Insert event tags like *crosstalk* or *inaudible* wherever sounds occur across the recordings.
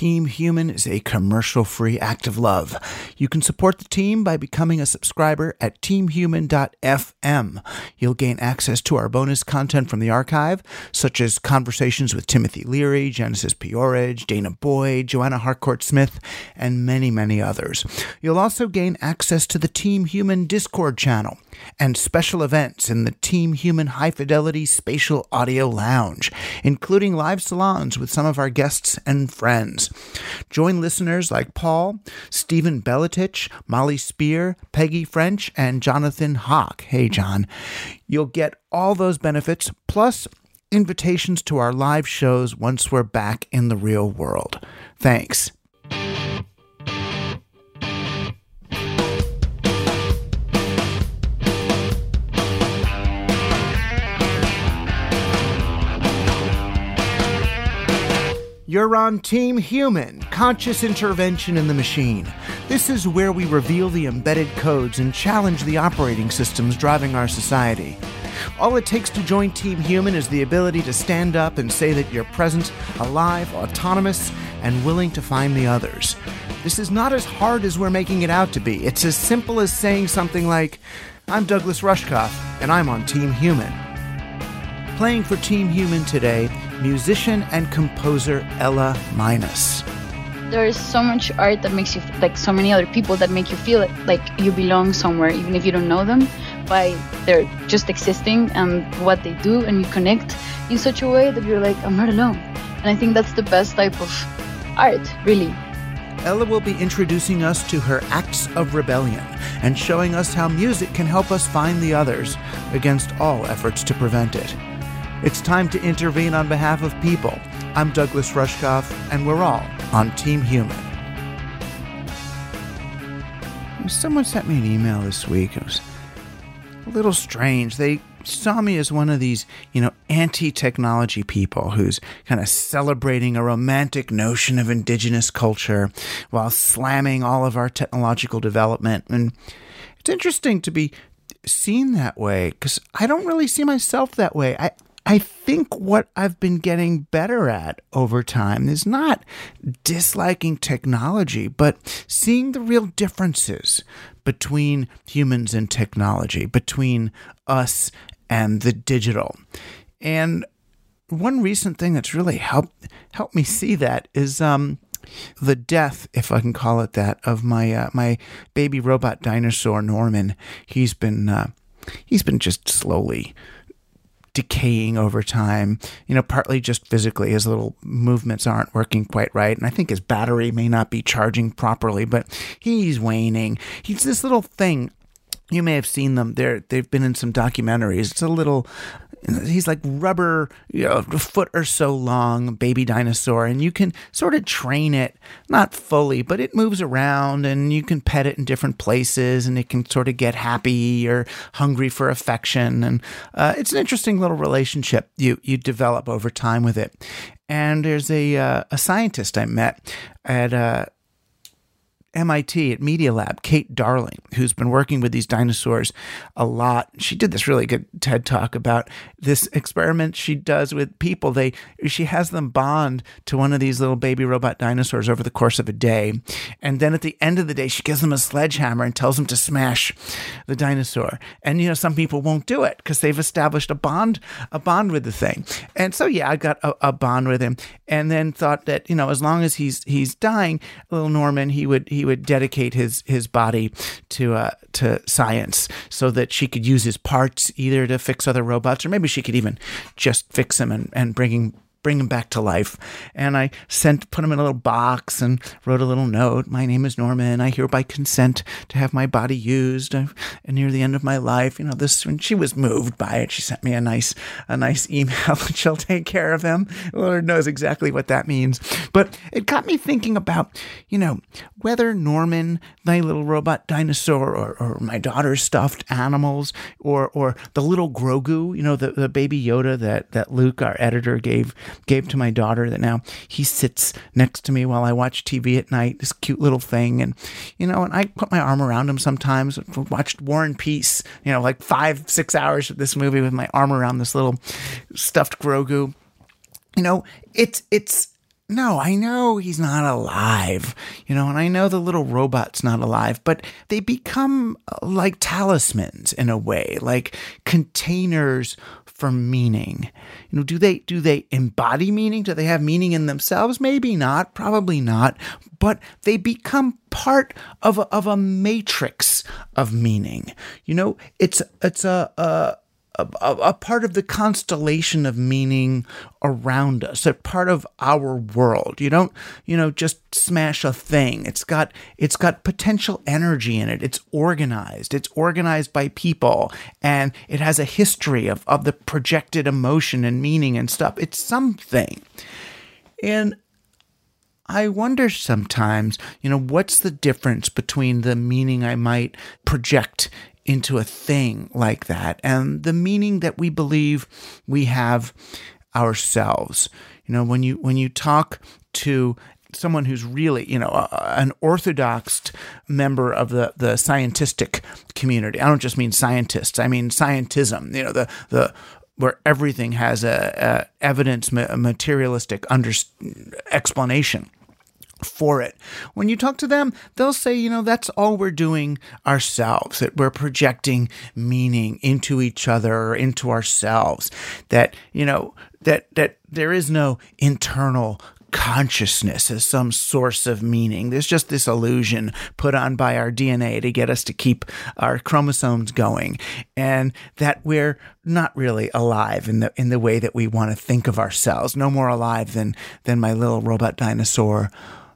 Team Human is a commercial free act of love. You can support the team by becoming a subscriber at teamhuman.fm. You'll gain access to our bonus content from the archive, such as conversations with Timothy Leary, Genesis P-Orridge, Danah Boyd, Joanna Harcourt Smith, and many, many others. You'll also gain access to the Team Human Discord channel and special events in the Team Human High Fidelity Spatial Audio Lounge, including live salons with some of our guests and friends. Join listeners like Paul, Stephen Belletich, Molly Spear, Peggy French, and Jonathan Hawk. Hey, John. You'll get all those benefits plus invitations to our live shows once we're back in the real world. Thanks. You're on Team Human, conscious intervention in the machine. This is where we reveal the embedded codes and challenge the operating systems driving our society. All it takes to join Team Human is the ability to stand up and say that you're present, alive, autonomous, and willing to find the others. This is not as hard as we're making it out to be. It's as simple as saying something like, I'm Douglas Rushkoff, and I'm on Team Human. Playing for Team Human today, musician and composer Ela Minus. There is so much art that makes you like so many other people that make you feel like you belong somewhere, even if you don't know them, by their just existing and what they do, and you connect in such a way that you're like, I'm not alone. And I think that's the best type of art, really. Ella will be introducing us to her acts of rebellion and showing us how music can help us find the others against all efforts to prevent it. It's time to intervene on behalf of people. I'm Douglas Rushkoff, and we're all on Team Human. Someone sent me an email this week. It was a little strange. They saw me as one of these, you know, anti technology people who's kind of celebrating a romantic notion of indigenous culture while slamming all of our technological development. And it's interesting to be seen that way because I don't really see myself that way. I, I think what I've been getting better at over time is not disliking technology, but seeing the real differences between humans and technology, between us and the digital. And one recent thing that's really helped helped me see that is um, the death, if I can call it that, of my uh, my baby robot dinosaur Norman. He's been uh, he's been just slowly decaying over time, you know, partly just physically. His little movements aren't working quite right. And I think his battery may not be charging properly, but he's waning. He's this little thing. You may have seen them. They're, they've been in some documentaries. It's a little he's like rubber, you know, a foot or so long baby dinosaur, and you can sort of train it, not fully, but it moves around, and you can pet it in different places, and it can sort of get happy or hungry for affection, and uh, it's an interesting little relationship you you develop over time with it. And there's a uh, a scientist I met at. Uh, MIT at Media Lab, Kate Darling, who's been working with these dinosaurs a lot. She did this really good TED talk about this experiment she does with people. They she has them bond to one of these little baby robot dinosaurs over the course of a day. And then at the end of the day, she gives them a sledgehammer and tells them to smash the dinosaur. And you know, some people won't do it because they've established a bond, a bond with the thing. And so yeah, I got a, a bond with him and then thought that, you know, as long as he's he's dying, little Norman, he would he would dedicate his his body to uh, to science so that she could use his parts either to fix other robots or maybe she could even just fix him and, and bring bring him back to life. And I sent, put him in a little box and wrote a little note. My name is Norman. I hereby consent to have my body used uh, near the end of my life. You know, this, she was moved by it, she sent me a nice, a nice email. *laughs* She'll take care of him. Lord knows exactly what that means. But it got me thinking about, you know, whether Norman, my little robot dinosaur, or, or my daughter's stuffed animals, or, or the little Grogu, you know, the, the baby Yoda that, that Luke, our editor, gave gave to my daughter that now he sits next to me while I watch TV at night, this cute little thing. And, you know, and I put my arm around him sometimes. Watched War and Peace, you know, like five, six hours of this movie with my arm around this little stuffed Grogu. You know, it's, it's, no, I know he's not alive, you know, and I know the little robot's not alive, but they become like talismans in a way, like containers for meaning. You know, do they do they embody meaning? Do they have meaning in themselves? Maybe not, probably not, but they become part of a, of a matrix of meaning. You know, it's it's a, a a, a, part of the constellation of meaning around us, a part of our world. You don't, you know, just smash a thing. It's got it's got potential energy in it. It's organized. It's organized by people and it has a history of, of the projected emotion and meaning and stuff. It's something. And I wonder sometimes, you know, what's the difference between the meaning I might project into a thing like that and the meaning that we believe we have ourselves. You know, when you when you talk to someone who's really, you know, an orthodox member of the the scientific community. I don't just mean scientists. I mean scientism. You know, the the where everything has a, a evidence a materialistic under, explanation for it. When you talk to them, they'll say, you know, that's all we're doing ourselves, that we're projecting meaning into each other or into ourselves, that, you know, that, that there is no internal consciousness as some source of meaning. There's just this illusion put on by our DNA to get us to keep our chromosomes going and that we're not really alive in the in the way that we want to think of ourselves. No more alive than than my little robot dinosaur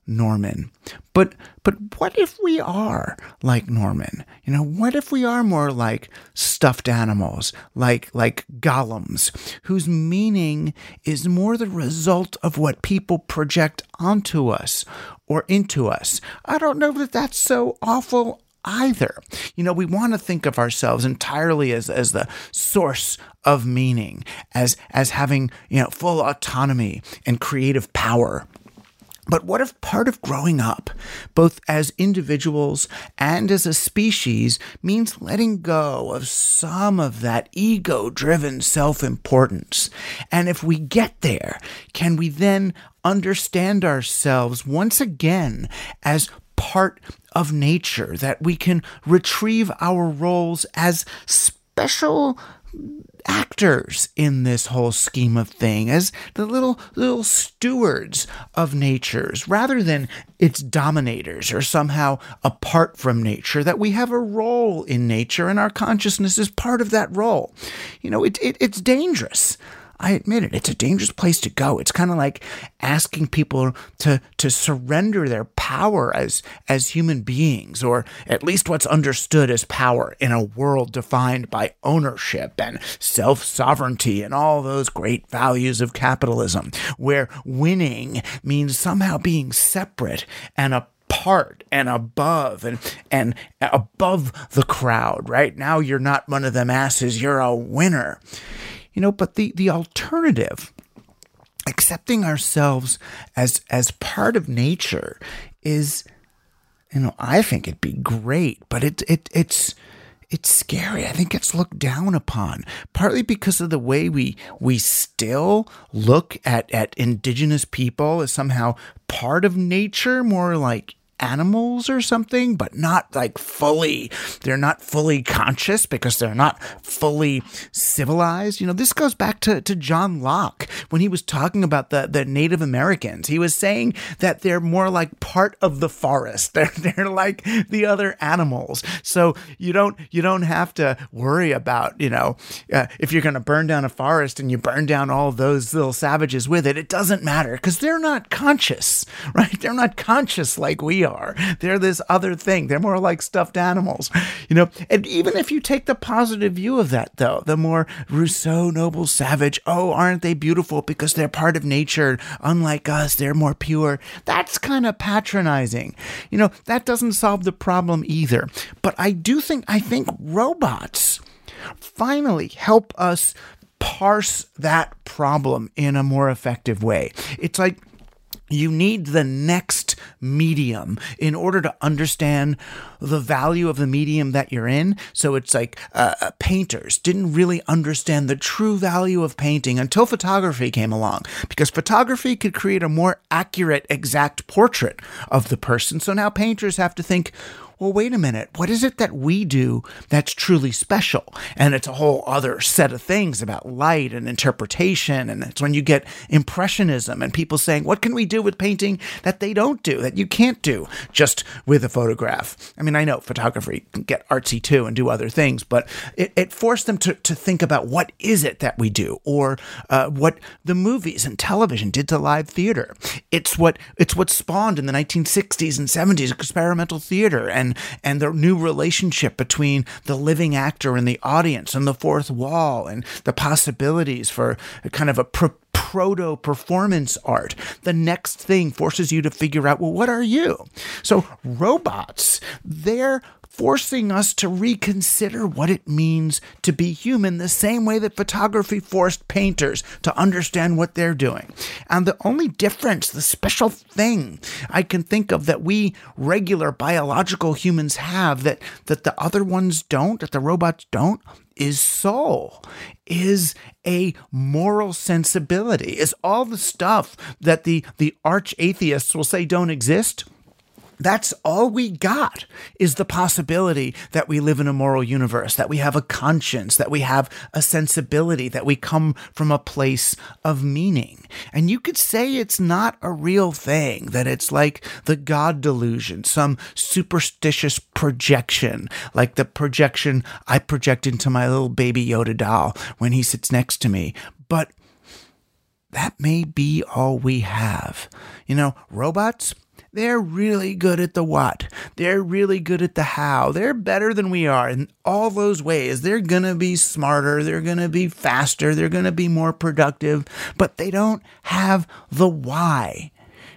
Norman. But but what if we are like Norman? You know, what if we are more like stuffed animals, like like golems, whose meaning is more the result of what people project onto us or into us? I don't know that that's so awful either. You know, we want to think of ourselves entirely as, as the source of meaning, as as having, you know, full autonomy and creative power. But what if part of growing up, both as individuals and as a species, means letting go of some of that ego driven self importance? And if we get there, can we then understand ourselves once again as part of nature, that we can retrieve our roles as special actors in this whole scheme of thing as the little little stewards of nature's rather than its dominators or somehow apart from nature that we have a role in nature and our consciousness is part of that role. You know it, it it's dangerous I admit it, it's a dangerous place to go. It's kind of like asking people to, to surrender their power as as human beings or at least what's understood as power in a world defined by ownership and self-sovereignty and all those great values of capitalism where winning means somehow being separate and apart and above and and above the crowd right now you're not one of the masses you're a winner you know but the the alternative accepting ourselves as as part of nature is you know i think it'd be great but it it it's it's scary. I think it's looked down upon, partly because of the way we we still look at at indigenous people as somehow part of nature, more like animals or something, but not like fully, they're not fully conscious because they're not fully civilized. You know, this goes back to, to John Locke when he was talking about the, the Native Americans. He was saying that they're more like part of the forest. *laughs* They're, they're like the other animals. So you don't, you don't have to worry about, you know, uh, if you're going to burn down a forest and you burn down all those little savages with it, it doesn't matter because they're not conscious, *laughs* right? They're not conscious like we are. They're this other thing. They're more like stuffed animals, *laughs* you know. And even if you take the positive view of that, though, the more Rousseau, noble savage, oh, aren't they beautiful because they're part of nature? Unlike us, they're more pure. That's kind of patronizing. You know, that doesn't solve the problem either. But I do think, I think robots finally help us parse that problem in a more effective way. It's like, you need the next medium in order to understand the value of the medium that you're in. So it's like uh, uh, painters didn't really understand the true value of painting until photography came along, because photography could create a more accurate, exact portrait of the person. So now painters have to think, well, wait a minute, what is it that we do that's truly special? And it's a whole other set of things about light and interpretation. And it's when you get impressionism and people saying, what can we do with painting that they don't do, that you can't do just with a photograph? I mean, I know photography can get artsy too and do other things, but it, it forced them to, to think about what is it that we do or uh, what the movies and television did to live theater. It's what, it's what spawned in the 1960s and 70s experimental theater and and the new relationship between the living actor and the audience and the fourth wall and the possibilities for kind of a pro- proto performance art. The next thing forces you to figure out, well, what are you? So robots, they're forcing us to reconsider what it means to be human, the same way that photography forced painters to understand what they're doing. And the only difference, the special thing I can think of that we regular biological humans have that, that the other ones don't, that the robots don't, is soul, is a moral sensibility, is all the stuff that the, the arch atheists will say don't exist that's all we got is the possibility that we live in a moral universe, that we have a conscience, that we have a sensibility, that we come from a place of meaning. And you could say it's not a real thing, that it's like the God delusion, some superstitious projection, like the projection I project into my little baby Yoda doll when he sits next to me. But that may be all we have. You know, robots, they're really good at the what. They're really good at the how. They're better than we are in all those ways. They're going to be smarter. They're going to be faster. They're going to be more productive, but they don't have the why.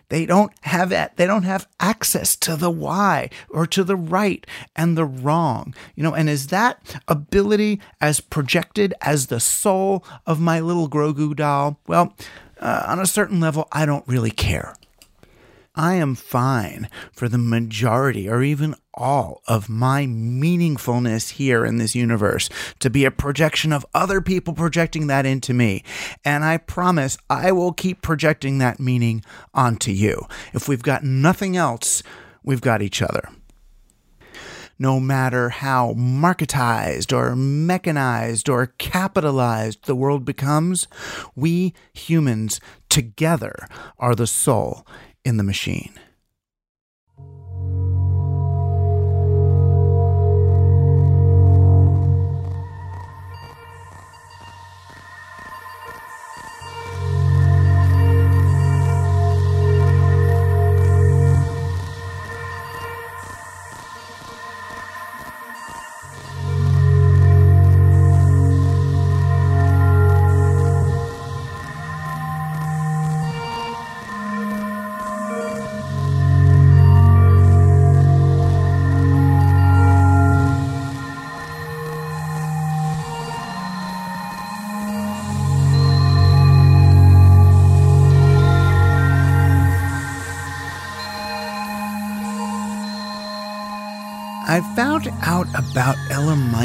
They don't have that. They don't have access to the why or to the right and the wrong. You know, and is that ability as projected as the soul of my little Grogu doll? Well, uh, on a certain level, I don't really care. I am fine for the majority or even all of my meaningfulness here in this universe to be a projection of other people projecting that into me. And I promise I will keep projecting that meaning onto you. If we've got nothing else, we've got each other no matter how marketized or mechanized or capitalized the world becomes, we humans together are the soul in the machine.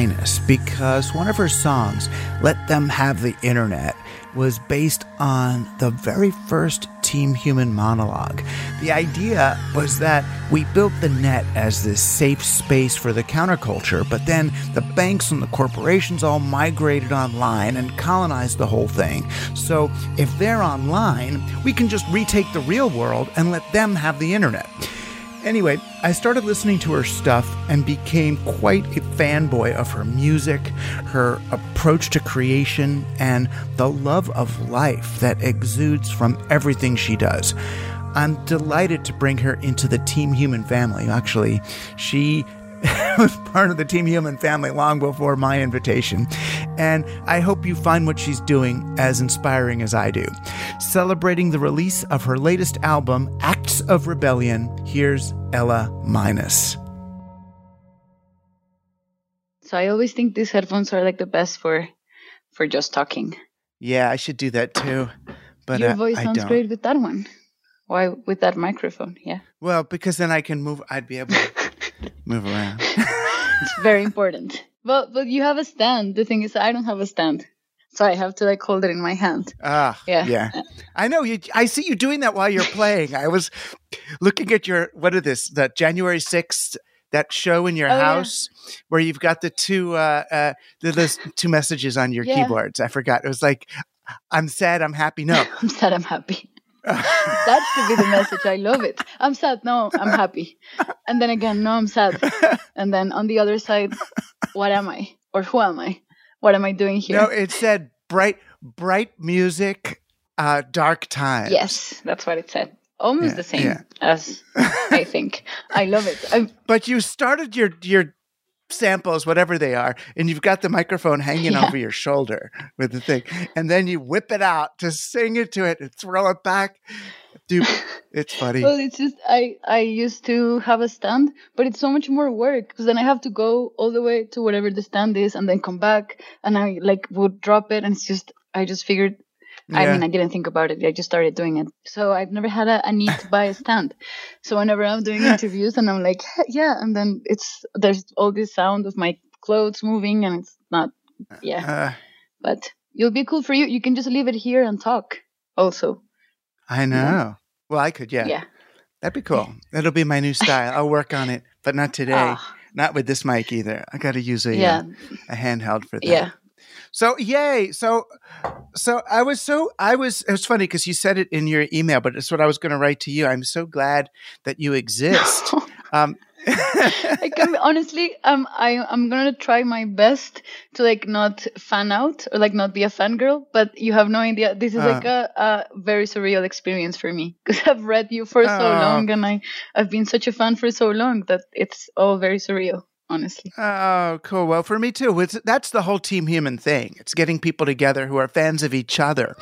Ela Minus because one of her songs, Let Them Have the Internet, was based on the very first Team Human monologue. The idea was that we built the net as this safe space for the counterculture, but then the banks and the corporations all migrated online and colonized the whole thing. So if they're online, we can just retake the real world and let them have the internet. Anyway, I started listening to her stuff and became quite a fanboy of her music, her approach to creation, and the love of life that exudes from everything she does. I'm delighted to bring her into the Team Human family. Actually, she *laughs* was part of the Team Human family long before my invitation. And I hope you find what she's doing as inspiring as I do. Celebrating the release of her latest album, Acts of Rebellion, here's Ela Minus. So I always think these headphones are like the best for for just talking. Yeah, I should do that too. But Your uh, voice I sounds don't. great with that one. Why with that microphone? Yeah. Well, because then I can move, I'd be able to *laughs* move around. It's very important. But but you have a stand. The thing is I don't have a stand. So I have to like hold it in my hand. Ah, Yeah. yeah. I know you. I see you doing that while you're playing. I was looking at your what is this? That January sixth that show in your Oh, yeah. house where you've got the two uh, uh the, those two messages on your Yeah. keyboards. I forgot. It was like, I'm sad. I'm happy. No. *laughs* I'm sad I'm happy. That should be the message. I love it. I'm sad. No, I'm happy. And then again, no, I'm sad. And then on the other side, what am I? Or who am I? What am I doing here? no. It said bright, bright music, uh, dark times. yes, that's what it said. Almost Yeah, the same yeah. as I think. I love it. I, But you started your your samples, whatever they are, and you've got the microphone hanging Yeah. over your shoulder with the thing, and then you whip it out to sing it to it and throw it back. Dude, *laughs* it's funny. well, it's just I I used to have a stand, but it's so much more work because then I have to go all the way to whatever the stand is and then come back, and I like would drop it, and it's just I just figured. I mean, I didn't think about it. I just started doing it. So I've never had a, a need to buy a stand. So whenever I'm doing *laughs* interviews and I'm like, yeah, and then it's there's all this sound of my clothes moving, and it's not, yeah. Uh, But it'll be cool for you. You can just leave it here and talk. Also, I know. Well, I could, yeah. yeah. That'd be cool. That'll be my new style. I'll work on it, but not *laughs* today. Ah, Not with this mic either. I got to use a yeah, uh, a handheld for that. yeah. So yay! So so I was so I was it was funny because you said it in your email, but it's what I was going to write to you. I'm so glad that you exist. *laughs* um, I can honestly, um, I I'm gonna try my best to like not fan out or like not be a fangirl, but you have no idea. This is like a, a very surreal experience for me because *laughs* I've read you for so Oh. long and I I've been such a fan for so long that it's all very surreal. Honestly, oh, cool. Well, for me too. It's, that's the whole team human thing. It's getting people together who are fans of each other.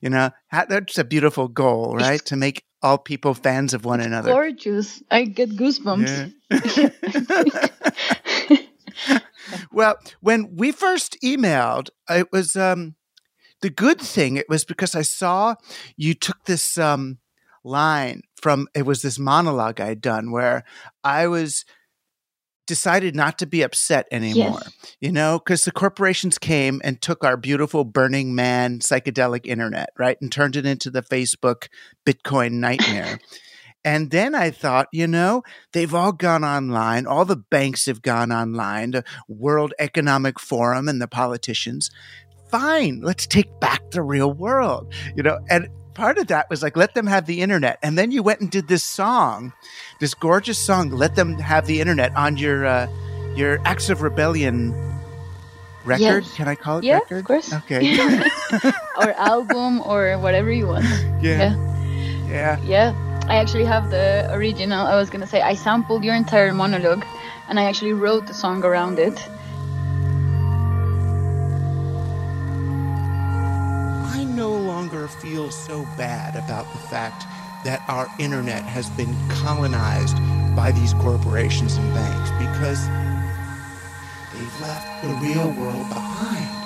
You know, that's a beautiful goal, right? to make all people fans of one another. gorgeous. I get goosebumps. *laughs* *laughs* Well, when we first emailed, it was um, the good thing. It was because I saw you took this um, line from it was this monologue I had done where I was decided not to be upset anymore. You know, because the corporations came and took our beautiful Burning Man psychedelic internet, right, and turned it into the Facebook Bitcoin nightmare. *laughs* And then I thought, you know, they've all gone online. All the banks have gone online, the World Economic Forum and the politicians. Fine, let's take back the real world, you know. And part of that was like, let them have the internet. And then you went and did this song, this gorgeous song, "Let Them Have the Internet" on your uh, your Acts of Rebellion record. Yes. Can I call it Yeah, record? of course. Okay. *laughs* *laughs* or album or whatever you want. yeah. Yeah. Yeah. Yeah, I actually have the original. I was gonna say I sampled your entire monologue, and I actually wrote the song around it. I no longer feel so bad about the fact that our internet has been colonized by these corporations and banks because they've left the real world behind.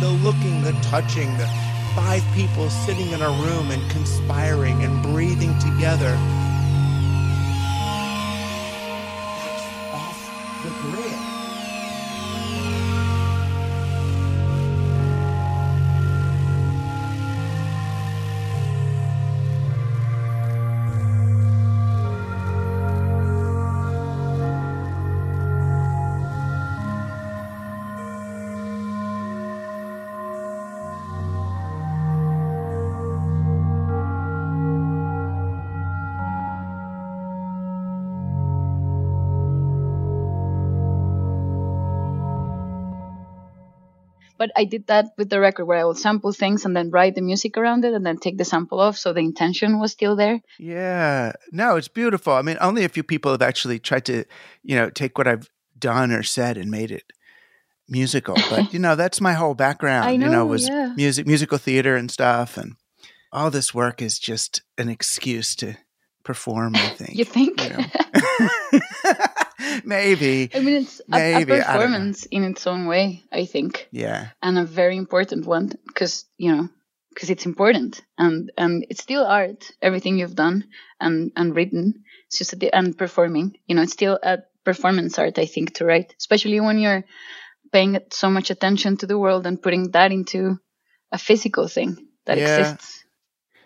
The looking, the touching, the five people sitting in a room and conspiring and breathing together. But I did that with the record where I will sample things and then write the music around it and then take the sample off so the intention was still there. Yeah. No, it's beautiful. I mean, only a few people have actually tried to, you know, take what I've done or said and made it musical. *laughs* But, you know, that's my whole background, I you know, know, was yeah. music, musical theater and stuff. And all this work is just an excuse to perform, I *laughs* think. You think? you know. *laughs* *laughs* Maybe. I mean, it's a, a Maybe, don't know. performance in its own way, I think, Yeah. and a very important one because you know because it's important and and it's still art. Everything you've done and and written, it's just a, and performing. You know, it's still a performance art. I think to write, especially when you're paying so much attention to the world and putting that into a physical thing that Yeah. exists.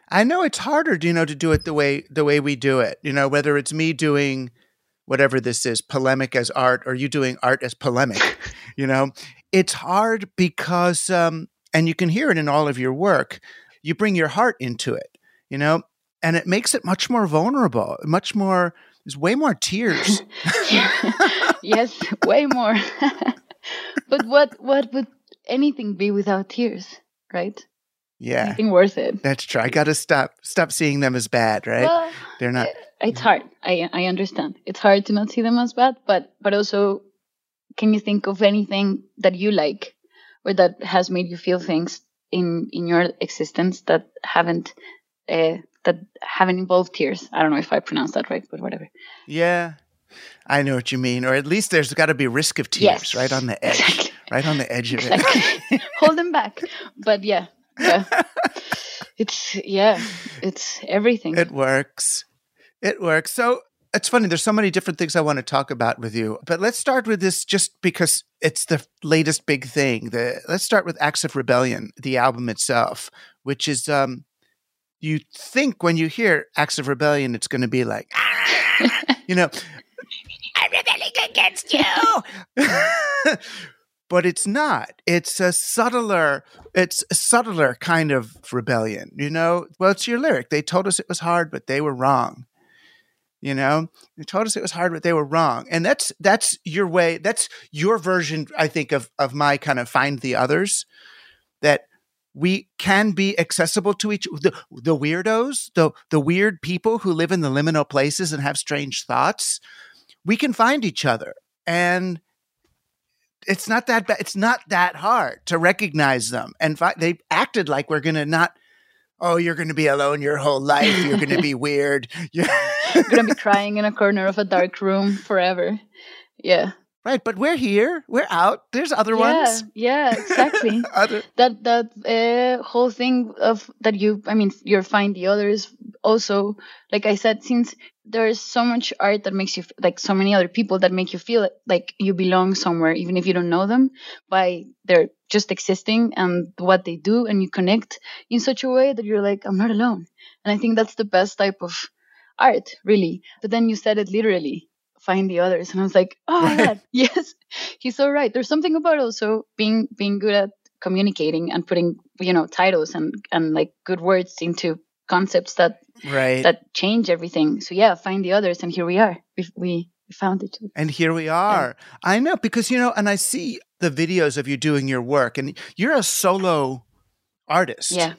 I know it's harder, you know, to do it the way the way we do it. You know, whether it's me doing whatever this is, polemic as art, or you doing art as polemic. *laughs* you know, it's hard because, um, and you can hear it in all of your work. You bring your heart into it, you know, and it makes it much more vulnerable, much more. There's way more tears. *laughs* yes, way more. *laughs* but what what would anything be without tears, right? yeah, Anything worth it. that's true. I got to stop stop seeing them as bad, right? Well, They're not. It's hard. I I understand. It's hard to not see them as bad, but but also, can you think of anything that you like, or that has made you feel things in in your existence that haven't uh, that haven't involved tears? I don't know if I pronounced that right, but whatever. Yeah, I know what you mean. Or at least there's got to be risk of tears, Yes, right on the edge, exactly. right on the edge of it. *laughs* Hold them back. But yeah, yeah. *laughs* It's yeah, it's everything. It works. It works. So it's funny. There's so many different things I want to talk about with you, but let's start with this just because it's the latest big thing. The let's start with Acts of Rebellion, the album itself, which is um, you think when you hear Acts of Rebellion, it's going to be like, *laughs* you know, I'm rebelling against you. *laughs* but it's not. It's a subtler, it's a subtler kind of rebellion, you know? Well, it's your lyric. They told us it was hard, but they were wrong. You know, they told us it was hard, but they were wrong. And that's that's your way, that's your version, I think, of of my kind of find the others that we can be accessible to each the, the weirdos, the the weird people who live in the liminal places and have strange thoughts. We can find each other. And it's not that bad. It's not that hard to recognize them. And fi- they acted like we're going to not, oh, you're going to be alone your whole life. You're going to be *laughs* weird. You're *laughs* gonna be crying in a corner of a dark room forever. Yeah. right. But we're here. We're out. There's other yeah, ones. yeah, exactly. *laughs* Other, that that uh, whole thing of that you, I mean, you're find the others. Also, like I said, since there's so much art that makes you like so many other people that make you feel like you belong somewhere, even if you don't know them, by their just existing and what they do, and you connect in such a way that you're like, I'm not alone. And I think that's the best type of art, really. But then you said it literally find the others. And i was like oh my god. *laughs* Yes. He's so right. There's something about also being being good at communicating and putting you know titles and and like good words into concepts that right. that change everything. So yeah find the others and here we are. We we, found it and here we are. I know because, you know, and I see the videos of you doing your work and you're a solo artist. yeah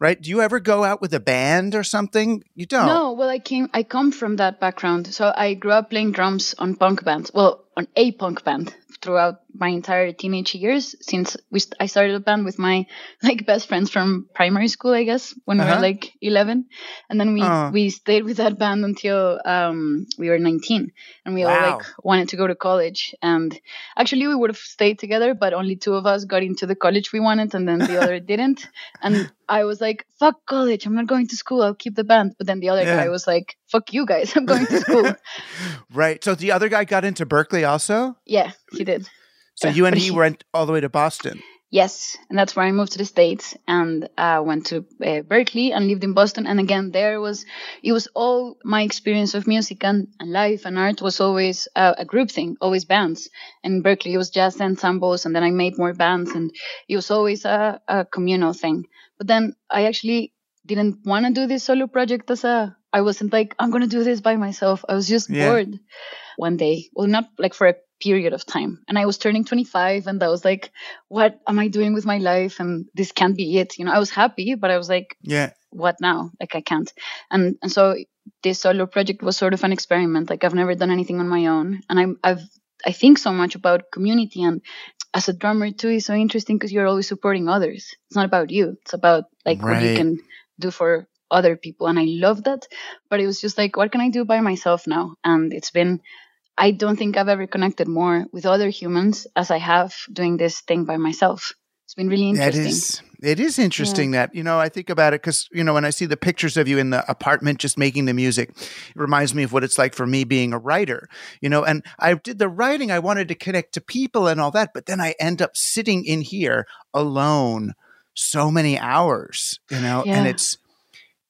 Right. Do you ever go out with a band or something? You don't. No, well, I came, I come from that background. So I grew up playing drums on punk bands. Well, on a punk band throughout my entire teenage years since we I started a band with my like best friends from primary school, I guess, when we Uh-huh. were like 11, and then we Oh. we stayed with that band until um we were 19, and we all like wanted to go to college, and actually we would have stayed together, but only two of us got into the college we wanted, and then the other *laughs* didn't, and I was like, "Fuck college! I'm not going to school. I'll keep the band." But then the other Yeah. guy was like, "Fuck you guys! I'm going to school." *laughs* Right. So the other guy got into Berklee also. yeah, he did. So Yeah, you and he *laughs* went all the way to Boston. Yes, and that's where I moved to the states and uh, went to uh, Berklee and lived in Boston. And again, there was it was all my experience of music and, and life and art was always uh, a group thing, always bands. And in Berklee, it was jazz ensembles, and then I made more bands, and it was always a, a communal thing. But then I actually didn't want to do this solo project as a. I wasn't like I'm gonna do this by myself. I was just Yeah. bored one day. Well, not like for a period of time. And I was turning 25 and I was like, what am I doing with my life? And this can't be it. You know, I was happy, but I was like, Yeah. what now? Like I can't. And and so this solo project was sort of an experiment. Like I've never done anything on my own. And I'm I've I think so much about community and as a drummer too is so interesting because you're always supporting others. It's not about you. It's about like what you can do for other people. And I love that. But it was just like, what can I do by myself now? And it's been I don't think I've ever connected more with other humans as I have doing this thing by myself. It's been really interesting. is it is interesting that you know I think about it because you know when I see the pictures of you in the apartment just making the music, it reminds me of what it's like for me being a writer. You know, and I did the writing. I wanted to connect to people and all that, but then I end up sitting in here alone so many hours. You know, and it's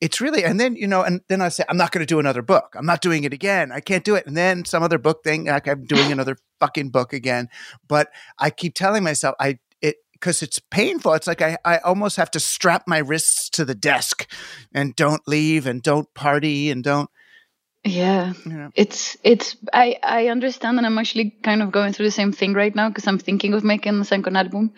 it's really and then you know and then i say i'm not going to do another book. I'm not doing it again. I can't do it. And then some other book thing like i'm doing *laughs* another fucking book again. But i keep telling myself i it because it's painful. It's like I, I almost have to strap my wrists to the desk and don't leave and don't party and don't Yeah. you know. It's it's I I understand and I'm actually kind of going through the same thing right now because I'm thinking of making a second album,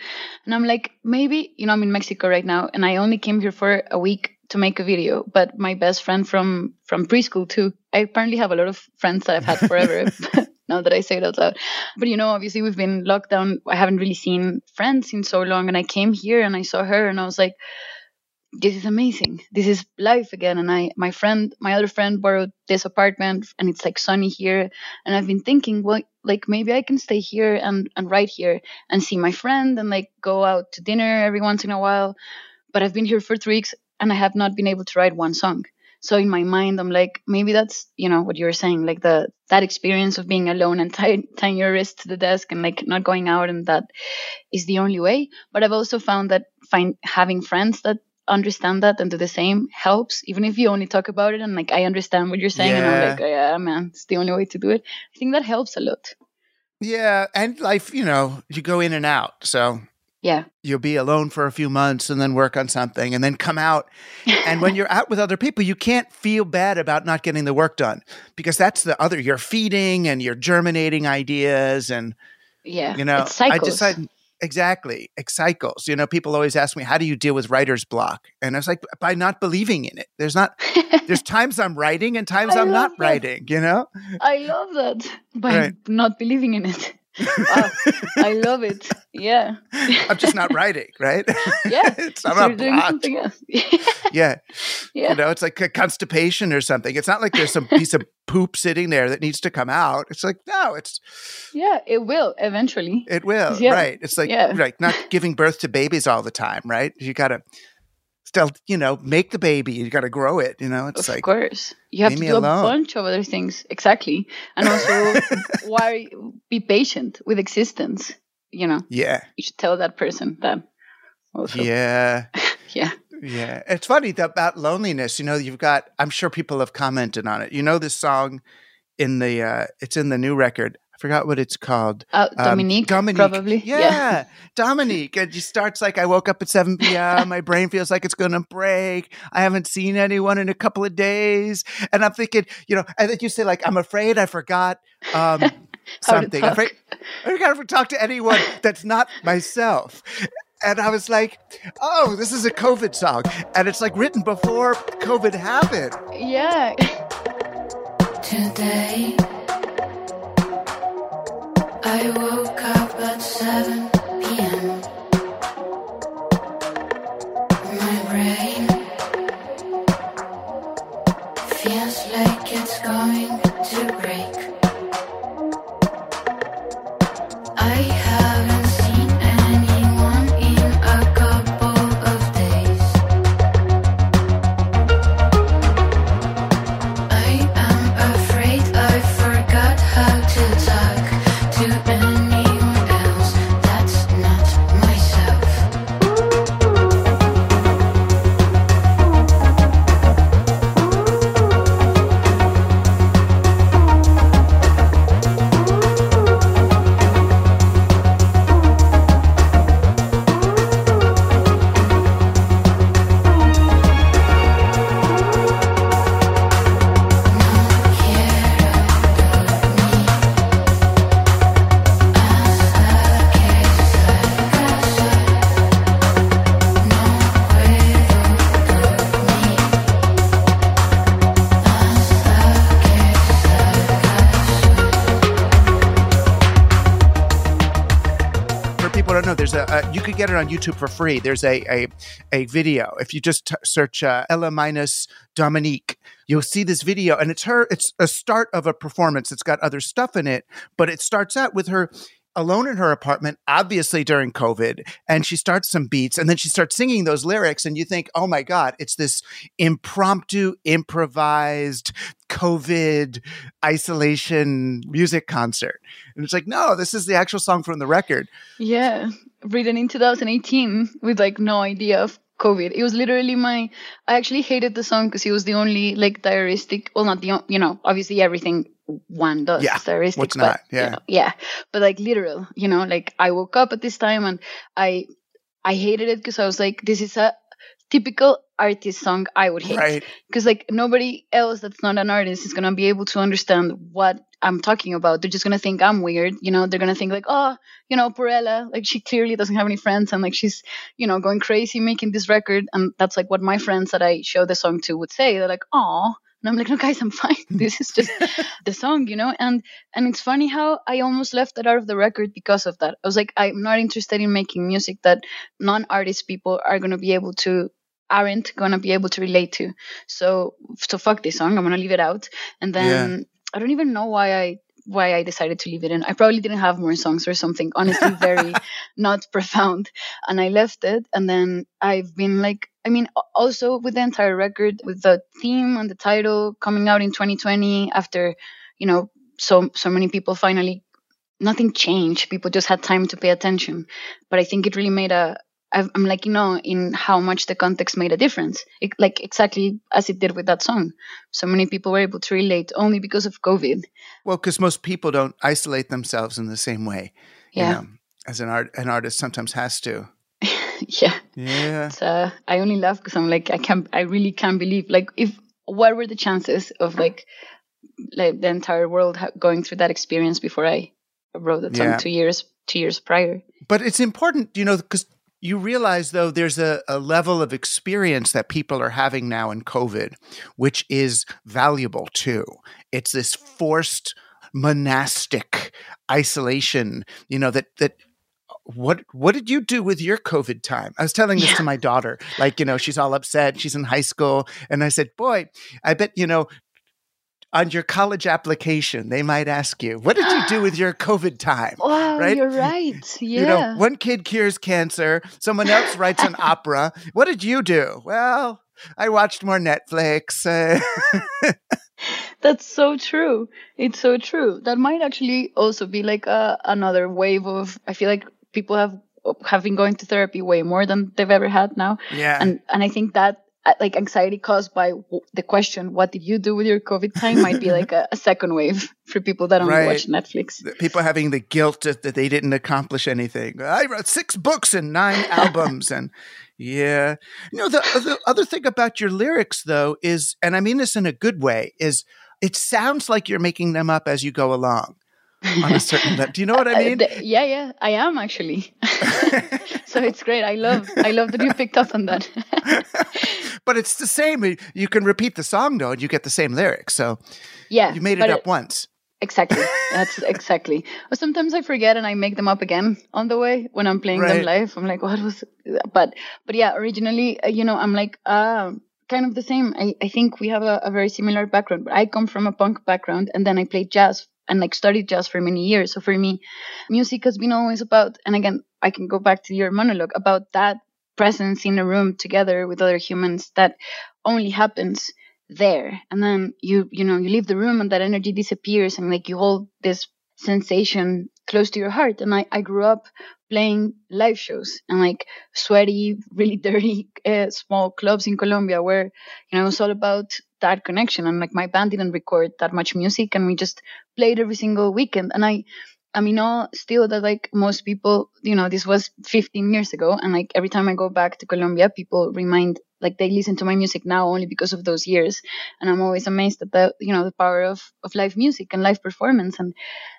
and I'm like maybe you know I'm in Mexico right now and I only came here for a week to make a video, but my best friend from from preschool too. I apparently have a lot of friends that I've had forever. *laughs* *laughs* now that I say it out loud, but you know obviously we've been locked down. I haven't really seen friends in so long, and I came here and I saw her and I was like this is amazing. This is life again. And I, my friend, my other friend borrowed this apartment and it's like sunny here. And I've been thinking, well, like maybe I can stay here and, and write here and see my friend and like go out to dinner every once in a while. But I've been here for three weeks and I have not been able to write one song. So in my mind, I'm like, maybe that's, you know, what you were saying, like the, that experience of being alone and *laughs* tie, tying your wrist to the desk and like not going out. And that is the only way. But I've also found that find having friends that understand that and do the same helps even if you only talk about it and like i understand what you're saying and i'm like oh, yeah man it's the only way to do it i think that helps a lot yeah and life you know you go in and out so yeah you'll be alone for a few months and then work on something and then come out. And when you're out with other people, you can't feel bad about not getting the work done because that's the other, you're feeding and you're germinating ideas. And, yeah you know. I decided exactly, it cycles. You know, people always ask me, how do you deal with writer's block? And I was like, by not believing in it. There's not, *laughs* there's times I'm writing and times I I'm not that. writing, you know? i love that by Right. not believing in it wow, i love it yeah I'm just not writing, right? *laughs* yeah *laughs* It's- I'm not you're doing blocked. something else *laughs* Yeah. yeah You know, it's like a constipation or something. It's not like there's some piece of poop sitting there that needs to come out. It's like, no, it's yeah it will eventually it will. Yeah. Right. It's like Yeah. like not giving birth to babies all the time, right? You gotta still, you know, make the baby. You gotta grow it. You know, it's of like course you have to do alone. a bunch of other things exactly and also *laughs* why be patient with existence you know Yeah. you should tell that person that also Yeah. *laughs* yeah Yeah. It's funny that about loneliness, you know, you've got I'm sure people have commented on it. You know this song in the uh it's in the new record. I forgot what it's called. uh, Um, dominique, Dominique. probably Yeah, *laughs* Dominique. And she starts like, I woke up at 7 p.m. My brain feels like it's going to break. I haven't seen anyone in a couple of days. And I'm thinking, you know, I think you say, like, I'm afraid I forgot um, *laughs* something. I'm afraid I gotta talk to anyone that's not myself. And I was like, oh, this is a COVID song. And it's like written before COVID happened. yeah Today, feels like it's going to break. You get it on YouTube for free. There's a a, a video. If you just t- search uh, Ela Minus Dominique, you'll see this video, and it's her. It's a start of a performance. It's got other stuff in it, but it starts out with her alone in her apartment, obviously during COVID, and she starts some beats, and then she starts singing those lyrics, and you think, oh my god, it's this impromptu, improvised COVID isolation music concert, and it's like, no, this is the actual song from the record. Yeah, written in 2018 with like no idea of COVID. It was literally my. I actually hated the song because it was the only like diaristic. Well, not the you know obviously everything one does Yeah, is diaristic. what's but, not, you yeah. know, yeah, but like literal. You know, like I woke up at this time and I I hated it because I was like, this is a typical artist song I would hate Right. because like nobody else that's not an artist is gonna be able to understand what I'm talking about. They're just gonna think I'm weird, you know. They're gonna think like, oh, you know, poor Ela, like she clearly doesn't have any friends, and like she's, you know, going crazy making this record, and that's like what my friends that I show the song to would say. They're like, oh. And I'm like, no, guys, I'm fine. *laughs* This is just *laughs* the song, you know. And and it's funny how I almost left that out of the record because of that. I was like, I'm not interested in making music that non-artist people are gonna be able to aren't gonna be able to relate to. So so fuck this song. I'm gonna leave it out. And then I don't even know why I why I decided to leave it in. I probably didn't have more songs or something. Honestly, very *laughs* not profound. And I left it. And then I've been like, I mean, also with the entire record, with the theme and the title coming out in 2020 after, you know, so so many people finally nothing changed. People just had time to pay attention. But I think it really made a. I've- I'm like, you know, in how much the context made a difference. It, like exactly as it did with that song. So many people were able to relate only because of COVID. Well, because most people don't isolate themselves in the same way. Yeah. You know, as an art, an artist sometimes has to. *laughs* yeah. Yeah. Uh, I only laugh because I'm like, I can't, I really can't believe, like, if, what were the chances of like, like the entire world ha- going through that experience before I wrote that song Yeah. two years, two years prior? But it's important, you know, because you realize though there's a, a level of experience that people are having now in COVID, which is valuable too. It's this forced monastic isolation, you know, that that what what did you do with your COVID time? I was telling this to my daughter. Like, you know, she's all upset. She's in high school. And I said, Boy, I bet, you know, on your college application, they might ask you, what did you do with your COVID time? *gasps* Wow, right? you're right. Yeah. You know, one kid cures cancer, someone else writes an *laughs* opera. What did you do? Well, I watched more Netflix. *laughs* That's so true. It's so true. That might actually also be like a, another wave of. I feel like people have have been going to therapy way more than they've ever had now. Yeah. And and I think that Uh, like anxiety caused by w- the question, "What did you do with your COVID time?" might be like a, a second wave *laughs* for people that only Right. watch Netflix. people having the guilt that that they didn't accomplish anything. I wrote six books and nine *laughs* albums, and yeah, you know the, the other thing about your lyrics though is, and I mean this in a good way, is it sounds like you're making them up as you go along *laughs* on a certain level. Do you know what I Uh, mean? yeah, yeah, I am actually. *laughs* so it's great. I love, I love that you picked up on that. *laughs* but it's the same. You can repeat the song though, and you get the same lyrics. So yeah, you made it up once. Exactly. That's exactly. Or sometimes I forget and I make them up again on the way when I'm playing them live. I'm like, what was? But but yeah, originally, uh, you know, I'm like, uh, kind of the same. I I think we have a, a very similar background. But I come from a punk background, and then I played jazz and like studied jazz for many years. So for me, music has been always about. And again, I can go back to your monologue about that presence in a room together with other humans that only happens there and then you you know you leave the room and that energy disappears and like you hold this sensation close to your heart and i i grew up playing live shows and like sweaty really *laughs* dirty uh, small clubs in colombia where you know it was all about that connection and like my band didn't record that much music and we just played every single weekend. And i I mean, all still that like most people, you know, this was 15 years ago, and like every time I go back to Colombia, people remind like they listen to my music now only because of those years, and I'm always amazed at the you know the power of of live music and live performance, and,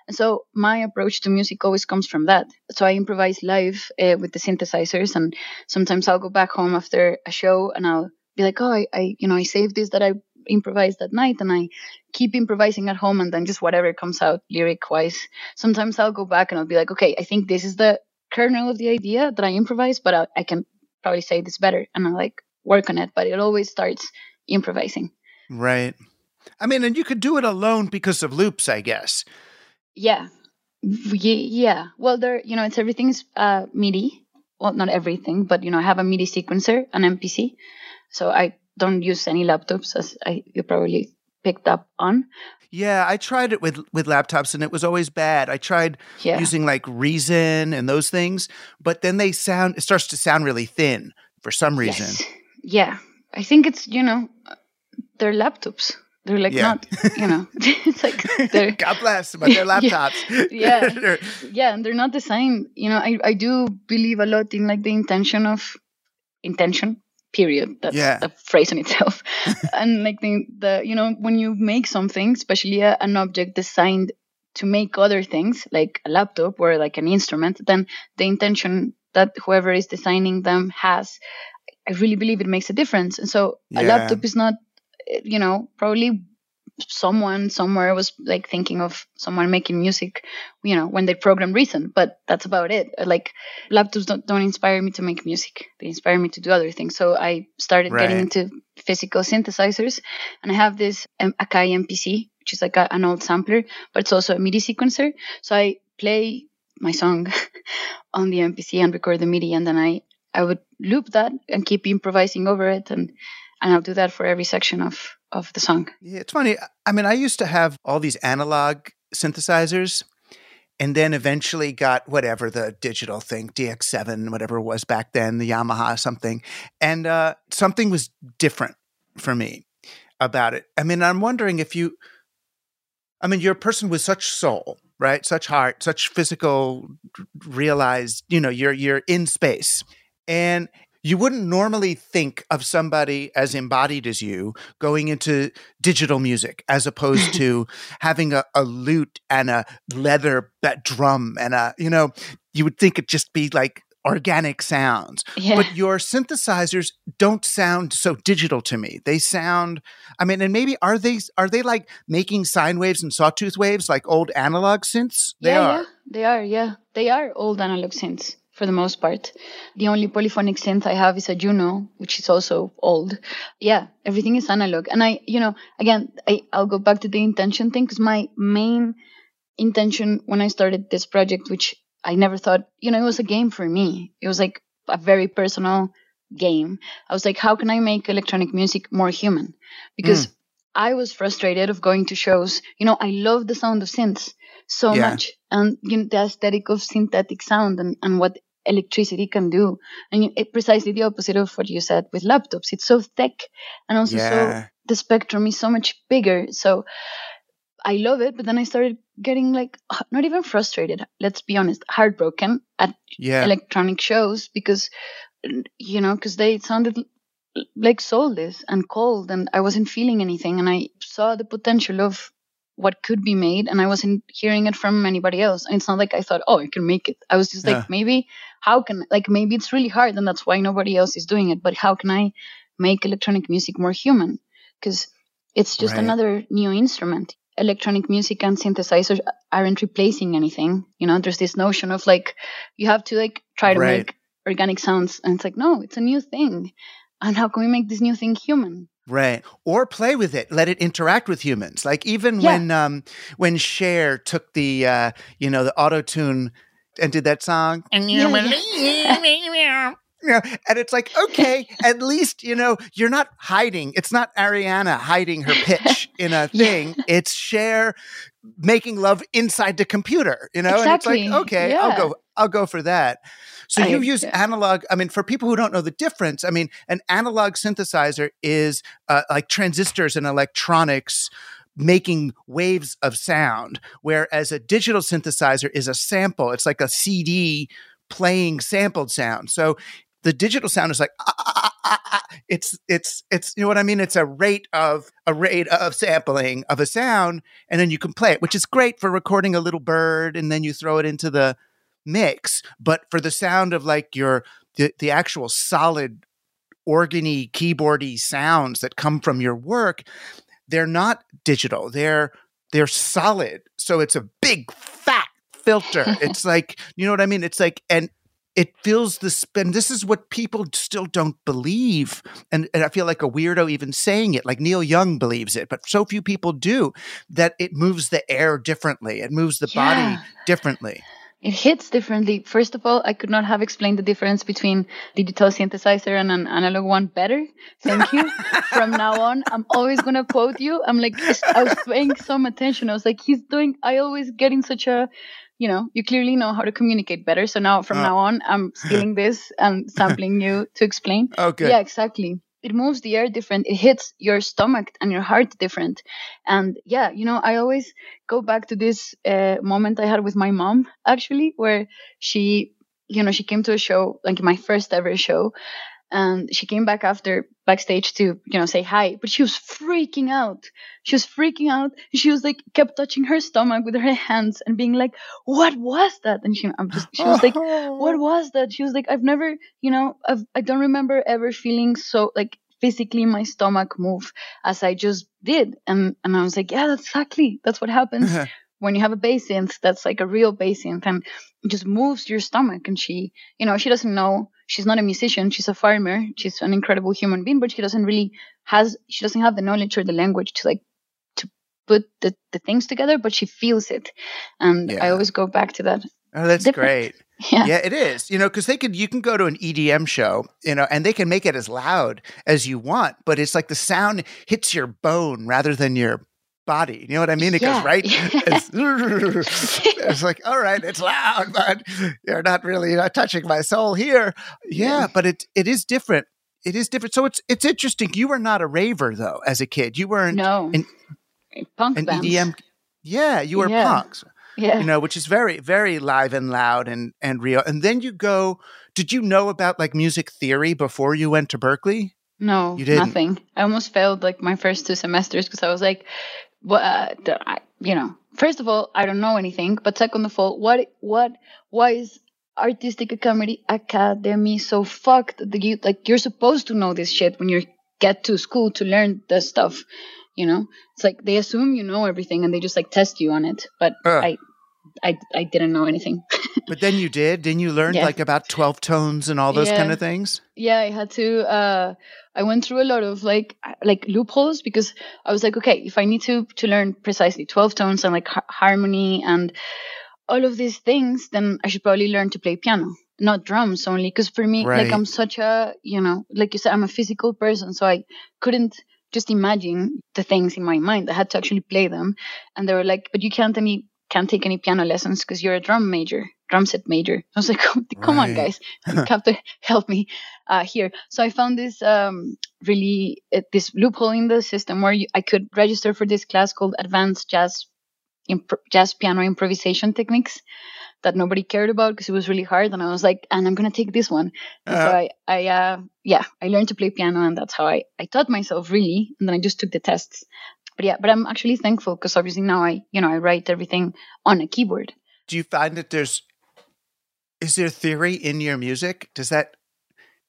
and so my approach to music always comes from that. So I improvise live uh, with the synthesizers, and sometimes I'll go back home after a show and I'll be like, oh, I, I you know I saved this that I improvised that night, and I keep improvising at home and then just whatever comes out lyric wise. Sometimes I'll go back and I'll be like, okay, I think this is the kernel of the idea that I improvise, but I, I can probably say this better and I like work on it. But it always starts improvising. Right. I mean, and you could do it alone because of loops, I guess. Yeah. Ye- Yeah. Well, there, you know, it's everything's uh, MIDI. Well, not everything, but you know, I have a MIDI sequencer, an MPC. So I don't use any laptops, as I you probably picked up on. Yeah, I tried it with with laptops and it was always bad. I tried Yeah. using like Reason and those things, but then they sound it starts to sound really thin for some reason. Yes. Yeah. I think it's, you know, they're laptops. They're like Yeah. not, you know, *laughs* it's like they're, *laughs* God bless, but they're *laughs* laptops. Yeah. They're- yeah, and they're not designed, you know, I, I do believe a lot in like the intention of intention, period. That's Yeah. a phrase in itself. *laughs* and like the, the, you know, when you make something, especially a, an object designed to make other things like a laptop or like an instrument, then the intention that whoever is designing them has, I really believe it makes a difference. And so a laptop is not, eh, you know, probably someone somewhere was like thinking of someone making music, you know, when they program Reason, but that's about it. Like laptops don't, don't inspire me to make music; they inspire me to do other things. So I started getting into physical synthesizers, and I have this um, Akai MPC, which is like a, an old sampler, but it's also a MIDI sequencer. So I play my song *laughs* on the MPC and record the MIDI, and then I I would loop that and keep improvising over it, and and I'll do that for every section of of the song. Yeah, it's funny. I mean, I used to have all these analog synthesizers and then eventually got whatever the digital thing, DX7, whatever it was back then, the Yamaha something. And uh, something was different for me about it. I mean, I'm wondering if you, I mean, you're a person with such soul, right? Such heart, such physical, realized, you know, you're, you're in space. And you wouldn't normally think of somebody as embodied as you going into digital music as opposed *laughs* to having a, a lute and a leather drum and a you know you would think it'd just be like organic sounds. Yeah. but your synthesizers don't sound so digital to me. They sound i mean and maybe are they are they like making sine waves and sawtooth waves like old analog synths? They yeah, are. yeah, they are. Yeah, they are old analog synths for the most part. The only polyphonic synth I have is a Juno, which is also old. Yeah, everything is analog. And I, you know, again, I, I'll go back to the intention thing because my main intention when I started this project, which I never thought, you know, it was a game for me. It was like a very personal game. I was like, how can I make electronic music more human? Because hmm. I was frustrated of going to shows. You know, I love the sound of synths so Yeah. much and you know, the aesthetic of synthetic sound and, and what electricity can do. And it, precisely the opposite of what you said with laptops. It's so thick and also Yeah. so the spectrum is so much bigger. So I love it, but then I started getting like not even frustrated. Let's be honest, heartbroken at yeah electronic shows because you know because they sounded like soulless and cold and i wasn't feeling anything and i saw the potential of what could be made and i wasn't hearing it from anybody else and it's not like i thought oh i can make it i was just like maybe how can like maybe it's really hard and that's why nobody else is doing it but how can i make electronic music more human because it's just Right. another new instrument electronic music and synthesizers aren't replacing anything. You know, there's this notion of like you have to like try to Right. make organic sounds, and it's like no, it's a new thing. And how can we make this new thing human? Right. Or play with it. Let it interact with humans. Like even Yeah. when um when Cher took the uh you know the auto tune and did that song. And you Yeah, believe me. Yeah, and it's like, okay, *laughs* at least, you know, you're not hiding. It's not Ariana hiding her pitch *laughs* in a thing. It's Cher making love inside the computer, you know? Exactly. And it's like, okay, I'll go I'll go for that. So I- you use yeah. analog. I mean, for people who don't know the difference, I mean, an analog synthesizer is uh, like transistors and electronics making waves of sound, whereas a digital synthesizer is a sample. It's like a CD playing sampled sound. So the digital sound is like ah, ah, ah, ah, ah. it's it's it's you know what I mean. It's a rate of a rate of sampling of a sound, and then you can play it, which is great for recording a little bird, and then you throw it into the mix. But for the sound of like your the, the actual solid organy keyboardy sounds that come from your work, they're not digital. They're they're solid. So it's a big fat filter. *laughs* it's like you know what I mean. It's like and it feels the spin. This is what people still don't believe. And, and I feel like a weirdo even saying it, like Neil Young believes it, but so few people do that it moves the air differently. It moves the body differently. It hits differently. First of all, I could not have explained the difference between digital synthesizer and an analog one better. Thank you. *laughs* From now on, I'm always gonna quote you. I'm like, I was paying some attention. I was like, he's doing. I always get in such a, you know, you clearly know how to communicate better. So now, from Oh. now on, I'm stealing this and sampling you to explain. Oh, okay. Yeah, exactly. It moves the air different. It hits your stomach and your heart different. And yeah, you know, I always go back to this uh, moment I had with my mom, actually, where she, you know, she came to a show, like my first ever show. And she came back after backstage to, you know, say hi, but she was freaking out. She was freaking out. She was like, kept touching her stomach with her hands and being like, what was that? And she, I'm just, she was like, *laughs* what was that? She was like, I've never, you know, I've, I don't remember ever feeling so like physically my stomach move as I just did. And, and I was like, yeah, that's exactly, that's what happens *laughs* when you have a bass synth that's like a real bass synth and it just moves your stomach. And she, you know, she doesn't know, she's not a musician. She's a farmer. She's an incredible human being, but she doesn't really has, she doesn't have the knowledge or the language to like, to put the, the things together, but she feels it. And I always go back to that. Oh, that's Different. great. *laughs* Yeah. Yeah, it is. You know, because they could, you can go to an EDM show, you know, and they can make it as loud as you want, but it's like the sound hits your bone rather than your body. You know what I mean? It Yeah. goes right. *laughs* *laughs* It's, *laughs* it's like, all right, it's loud, but you're not really you're not touching my soul here. Yeah, but it it is different. It is different. So it's it's interesting. You were not a raver though as a kid. You weren't No. an, Punk an bands. EDM. Yeah, you were Yeah. punks Yeah. you know, which is very, very live and loud and and real. And then you go. Did you know about like music theory before you went to Berklee? No, You didn't? nothing. I almost failed like my first two semesters because I was like, what, uh, I, you know, first of all, I don't know anything, but second of all, what, what, why is artistic academy academy so fucked that you like you're supposed to know this shit when you get to school to learn the stuff, you know? It's like they assume you know everything and they just like test you on it, but Ugh. I, I, I didn't know anything. *laughs* But then you did. Then you learned Yeah. like about twelve tones and all those Yeah. kind of things. yeah i had to uh i went through a lot of like like loopholes because i was like okay if i need to to learn precisely 12 tones and like ha- harmony and all of these things then i should probably learn to play piano not drums only because for me Right. like i'm such a you know like you said i'm a physical person so i couldn't just imagine the things in my mind i had to actually play them and they were like but you can't any can't take any piano lessons because you're a drum major drum set major i was like *laughs* come on Right. guys *laughs* you have to help me uh, here. So I found this um, really uh, this loophole in the system where you, I could register for this class called Advanced Jazz Impro- Jazz Piano Improvisation Techniques that nobody cared about because it was really hard. And I was like, and I'm gonna take this one. So Uh-huh. I, I uh, yeah, I learned to play piano, and that's how I I taught myself really. And then I just took the tests. But yeah, but I'm actually thankful because obviously now I you know I write everything on a keyboard. Do you find that there's is there theory in your music? Does that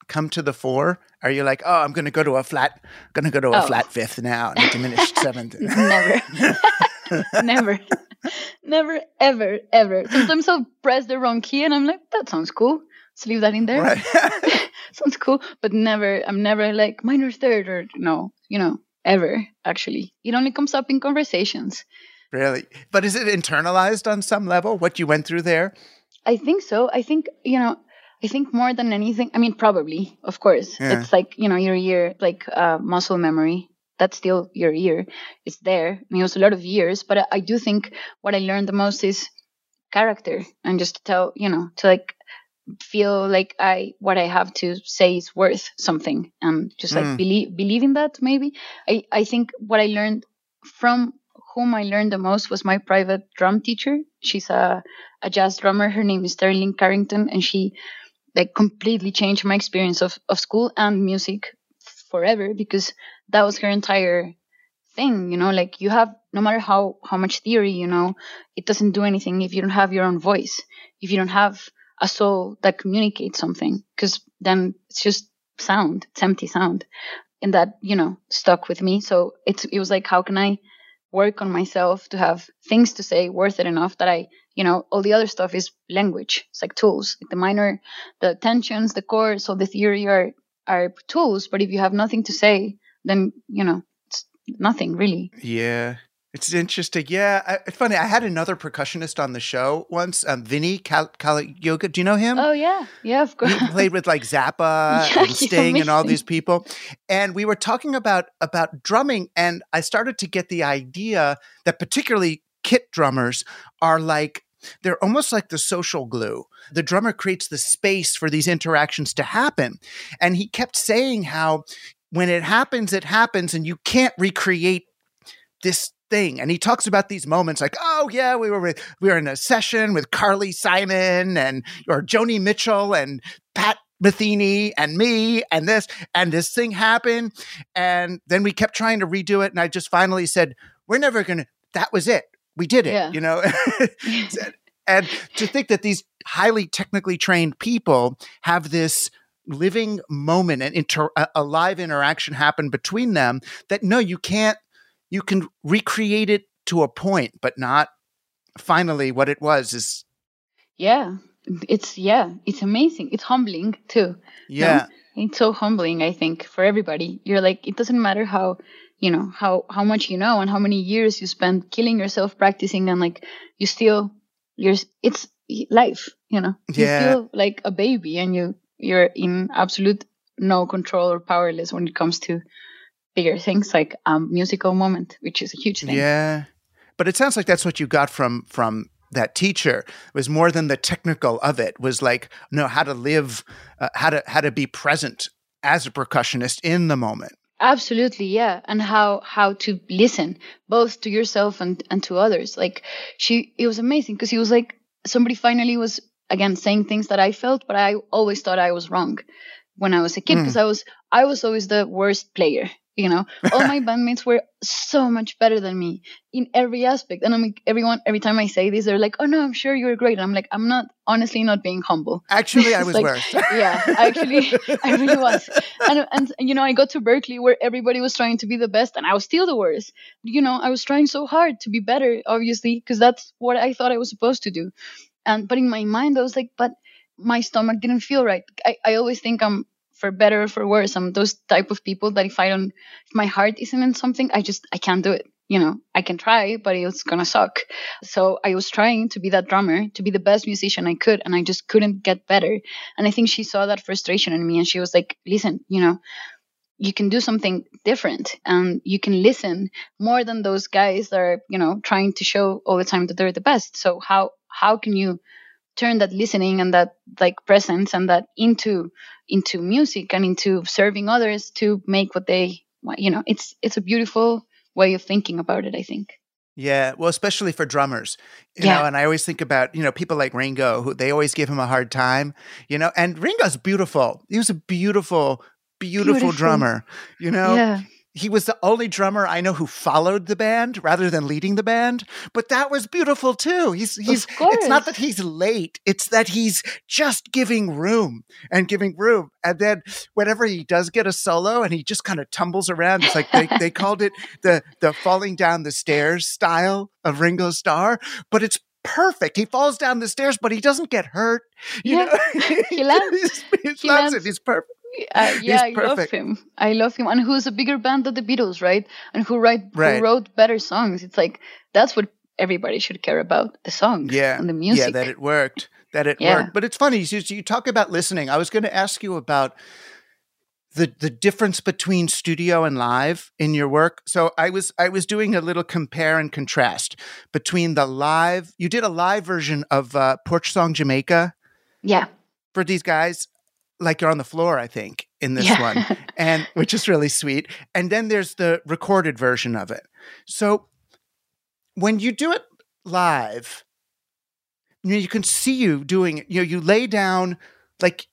come to the fore? Are you like, oh, I'm going to go to a flat, going to go to a Oh. flat fifth now and a diminished *laughs* seventh? Never. *laughs* never, never, ever, ever. Sometimes I'll press the wrong key and I'm like, that sounds cool. Let's leave that in there. Right. *laughs* sounds cool. But never, I'm never like minor third or no, you know, ever actually. It only comes up in conversations. really? But is it internalized on some level what you went through there? I think so. I think, you know, I think more than anything, I mean, probably, of course. Yeah. It's like, you know, your ear, like uh, muscle memory. That's still your ear. It's there. I mean, it was a lot of years, but I, I do think what I learned the most is character and just to tell, you know, to like feel like I, what I have to say is worth something and just like Mm. believe, believe in that maybe. I, I think what I learned from whom I learned the most was my private drum teacher. She's a, a jazz drummer. Her name is Terri Lyne Carrington, and she like completely changed my experience of, of school and music forever because that was her entire thing. You know, like you have no matter how how much theory you know, it doesn't do anything if you don't have your own voice. If you don't have a soul that communicates something, because then it's just sound. It's empty sound, and that you know stuck with me. So it's it was like how can I work on myself to have things to say worth it enough that I, you know, all the other stuff is language. It's like tools. Like the minor, the tensions, the chords, all the theory are are tools. But if you have nothing to say, then you know, it's nothing really. Yeah. It's interesting. Yeah. I, it's funny. I had another percussionist on the show once, um, Vinnie Kal- Yoga. Do you know him? Oh yeah, yeah, of course. he played with like Zappa *laughs* Yeah, and Sting and all these people. And we were talking about about drumming and I started to get the idea that particularly kit drummers are like they're almost like the social glue. The drummer creates the space for these interactions to happen. And he kept saying how when it happens it happens and you can't recreate this thing and he talks about these moments like oh yeah we were with, we were in a session with carly simon and or joni mitchell and pat Metheny and me and this and this thing happened and then we kept trying to redo it and i just finally said we're never gonna that was it. We did it Yeah. you know? *laughs* And to think that these highly technically trained people have this living moment and inter- a live interaction happen between them that no you can't you can recreate it to a point but not finally what it was is yeah, it's yeah, it's amazing. It's humbling too. yeah it's so humbling i think for everybody you're like it doesn't matter how you know how how much you know and how many years you spend killing yourself practicing and like you still you're it's life you know you Yeah. feel like a baby and you you're in absolute no control or powerless when it comes to bigger things like a musical moment which is a huge thing. Yeah. But it sounds like that's what you got from from that teacher. Was more than the technical of it. Was like no how to live uh, how to how to be present as a percussionist in the moment. Absolutely yeah. And how how to listen both to yourself and and to others. Like she it was amazing because he was like somebody finally was again saying things that i felt but i always thought i was wrong when i was a kid because i was i was always the worst player you know all my *laughs* bandmates were so much better than me in every aspect and i'm like everyone every time i say this they're like oh no i'm sure you're great and i'm like i'm not honestly not being humble *laughs* actually i was like- worse *laughs* yeah, actually, I really was. And, and, you know, I got to Berklee where everybody was trying to be the best and I was still the worst. You know, I was trying so hard to be better, obviously, because that's what I thought I was supposed to do. And, but in my mind, I was like, but my stomach didn't feel right. I, I always think I'm for better or for worse. I'm those type of people that if I don't, if my heart isn't in something, I just, I can't do it. You know, I can try, but it's gonna suck. So I was trying to be that drummer, to be the best musician I could, and I just couldn't get better. And I think she saw that frustration in me and she was like, listen, you know, you can do something different and you can listen more than those guys that are, you know, trying to show all the time that they're the best. So how how can you turn that listening and that like presence and that into into music and into serving others to make what they want you know, it's it's a beautiful way of thinking about it, I think. Yeah, well, especially for drummers, you Yeah. know. And I always think about you know people like Ringo, who they always give him a hard time, you know. And Ringo's beautiful. He was a beautiful, beautiful, Beautiful. drummer, you know. yeah. He was the only drummer I know who followed the band rather than leading the band. But that was beautiful too. He's he's it's not that he's late, it's that he's just giving room and giving room. And then whenever he does get a solo and he just kind of tumbles around, it's like they, they called it the the falling down the stairs style of Ringo Starr, but it's perfect. He falls down the stairs, but he doesn't get hurt. You Yeah. know, *laughs* He he, He lands lands. it. He's perfect. Uh, *laughs* yeah, I love him. I love him, and who's a bigger band than the Beatles, right? And who write Right. who wrote better songs? It's like that's what everybody should care about: the songs Yeah, and the music. Yeah, that it worked. That it Yeah. worked. But it's funny. You, you talk about listening. I was going to ask you about the the difference between studio and live in your work. So I was I was doing a little compare and contrast between the live. You did a live version of uh, Porch Song Jamaica yeah, for these guys, like you're on the floor, I think, in this Yeah. one, *laughs* and which is really sweet. And then there's the recorded version of it. So when you do it live, you, know, you can see you doing it. You know, you lay down like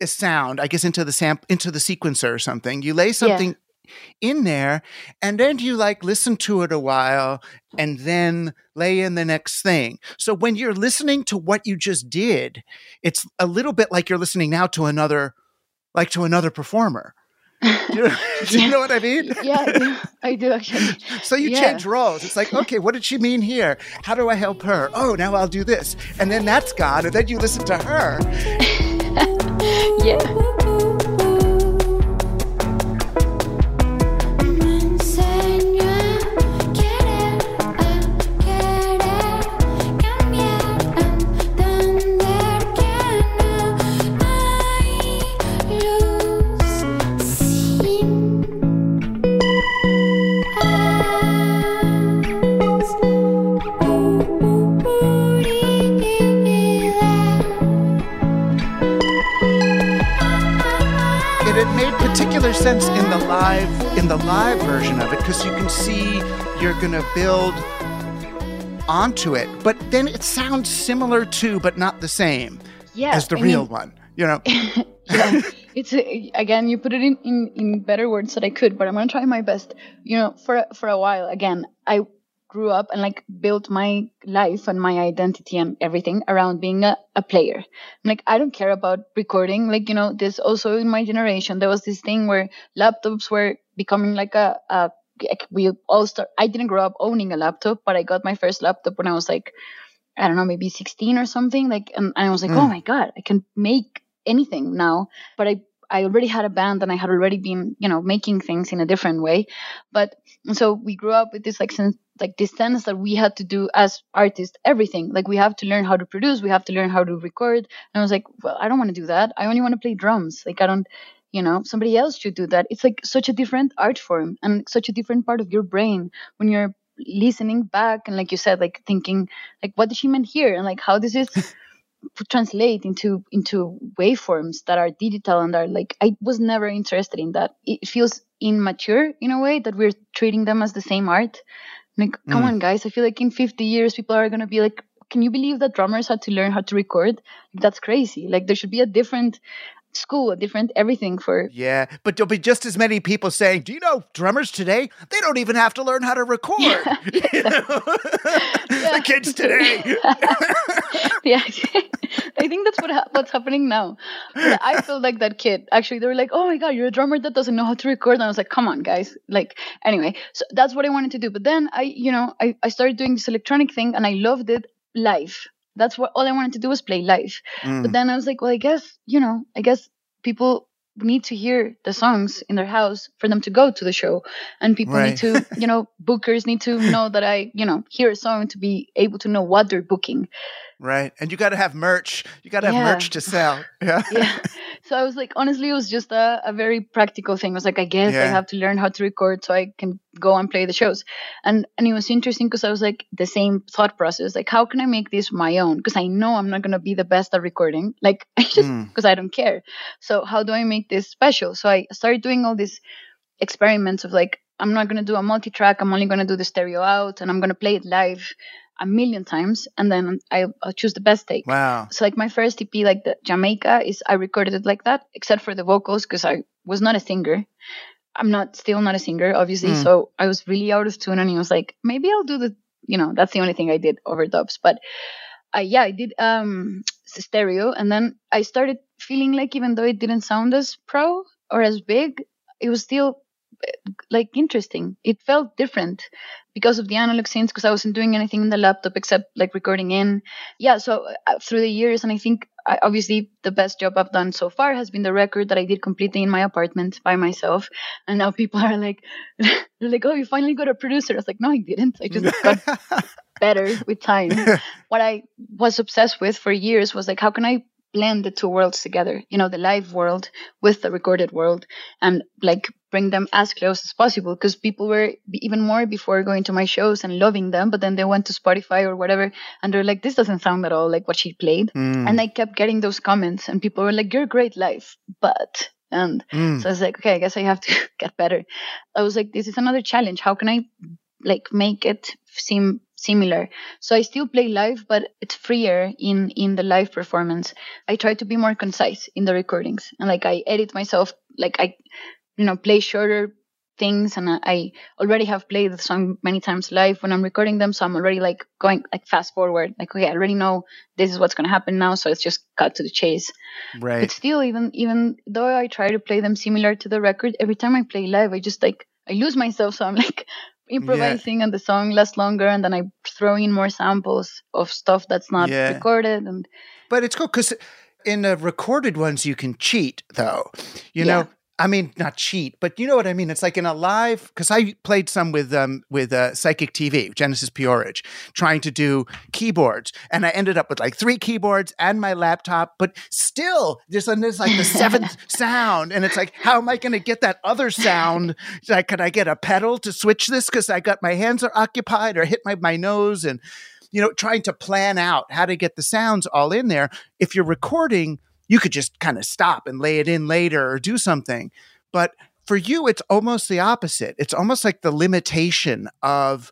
a sound, I guess, into the samp into the sequencer or something. You lay something in there, and then you like listen to it a while, and then lay in the next thing. So when you're listening to what you just did, it's a little bit like you're listening now to another, like to another performer. *laughs* *laughs* Do you, do you know what I mean? yeah, I do, I do actually. *laughs* So you Yeah. change roles. It's like, okay, what did she mean here? How do I help her? Oh, now I'll do this. And then that's gone. And then you listen to her. Yeah. Sense in the live in the live version of it because you can see you're gonna build onto it. But then it sounds similar to, but not the same Yeah, as the I real mean- one. You know? *laughs* yeah, it's a, again. You put it in, in in better words that I could, but I'm gonna try my best. You know, for for a while, again, I grew up and like built my life and my identity and everything around being a, a player. Like I don't care about recording. Like you know, this also in my generation there was this thing where laptops were becoming like a, a like we all start. I didn't grow up owning a laptop, but I got my first laptop when I was like I don't know, maybe 16 or something. Like, and, and I was like, Mm. oh my God, I can make anything now. But I, I already had a band and I had already been, you know, making things in a different way. But so we grew up with this like sense, like this sense that we had to do as artists everything. Like we have to learn how to produce, we have to learn how to record. And I was like, well, I don't want to do that. I only want to play drums. Like I don't, you know, somebody else should do that. It's like such a different art form and such a different part of your brain when you're listening back and like you said, like thinking like what did she mean here and like how does this translate into into waveforms that are digital and are like I was never interested in that. It feels immature in a way that we're treating them as the same art. Like, come Mm. on, guys! I feel like in 50 years, people are gonna be like, "Can you believe that drummers had to learn how to record? That's crazy! Like, there should be a different school, a different everything for Yeah, but there'll be just as many people saying, "Do you know drummers today? They don't even have to learn how to record." *laughs* Know? *laughs* the kids today. *laughs* yeah, I think that's what ha- what's happening now. But I feel like that kid. Actually, they were like, "Oh my god, you're a drummer that doesn't know how to record," and I was like, "Come on, guys!" Like, anyway, so that's what I wanted to do. But then I, you know, I, I started doing this electronic thing, and I loved it live. That's what all I wanted to do was play live. Mm. But then I was like, well, I guess you know, I guess people need to hear the songs in their house for them to go to the show and people Right. need to *laughs* you know bookers need to know that i you know hear a song to be able to know what they're booking Right. And you got to have merch. You got to have merch to sell. *laughs* Yeah. yeah so i was like honestly it was just a, a very practical thing. I was like i guess i have to learn how to record so i can go and play the shows. And and it was interesting because i was like the same thought process like how can i make this my own? Because i know i'm not going to be the best at recording. *laughs* Like i just Mm. because i don't care. So how do i make this special? So i started doing all these experiments of like i'm not going to do a multi-track. I'm only going to do the stereo out and i'm going to play it live a million times and then I, i'll choose the best take Wow. so like my first EP, like the Jamaica, is I recorded it like that, except for the vocals because I was not a singer. I'm not still not a singer, obviously. Mm. So I was really out of tune, and he was like, maybe I'll do the, you know, that's the only thing I did overdubs. But I yeah, I did um stereo, and then I started feeling like even though it didn't sound as pro or as big, it was still like interesting. It felt different because of the analog synths because I wasn't doing anything in the laptop except like recording in. Yeah, so uh, through the years, and I think I, obviously the best job I've done so far has been the record that I did completely in my apartment by myself. And now people are like, *laughs* they're like, oh, you finally got a producer. I was like, no, I didn't. I just *laughs* got better with time. *laughs* what I was obsessed with for years was like, how can I blend the two worlds together? You know, the live world with the recorded world and like bring them as close as possible because people were even more before going to my shows and loving them, but then they went to Spotify or whatever and they're like, this doesn't sound at all like what she played. Mm. And I kept getting those comments and people were like, you're great live, but. And Mm. so I was like, okay, I guess I have to *laughs* get better. I was like, this is another challenge. How can I like make it seem similar? So I still play live, but it's freer in in the live performance. I try to be more concise in the recordings, and like I edit myself. Like I, you know, play shorter things, and I- I already have played the song many times live when I'm recording them. So I'm already like going like fast forward. Like okay, I already know this is what's gonna happen now, so it's just cut to the chase. right. But still, even even though I try to play them similar to the record, every time I play live, I just like I lose myself. So I'm *laughs* like improvising, and the song lasts longer, and then I throw in more samples of stuff that's not Yeah. recorded. And But it's cool because in the recorded ones you can cheat, though. You Yeah. know, I mean, not cheat, but you know what I mean. It's like in a live because I played some with um with uh, Psychic TV, Genesis P-Orridge, trying to do keyboards, and I ended up with like three keyboards and my laptop, but still there's there's like the seventh *laughs* sound, and it's like, how am I going to get that other sound? Like, can I get a pedal to switch this because I got my hands are occupied or hit my my nose and you know, trying to plan out how to get the sounds all in there. If you're recording, you could just kind of stop and lay it in later or do something. But for you, it's almost the opposite. It's almost like the limitation of,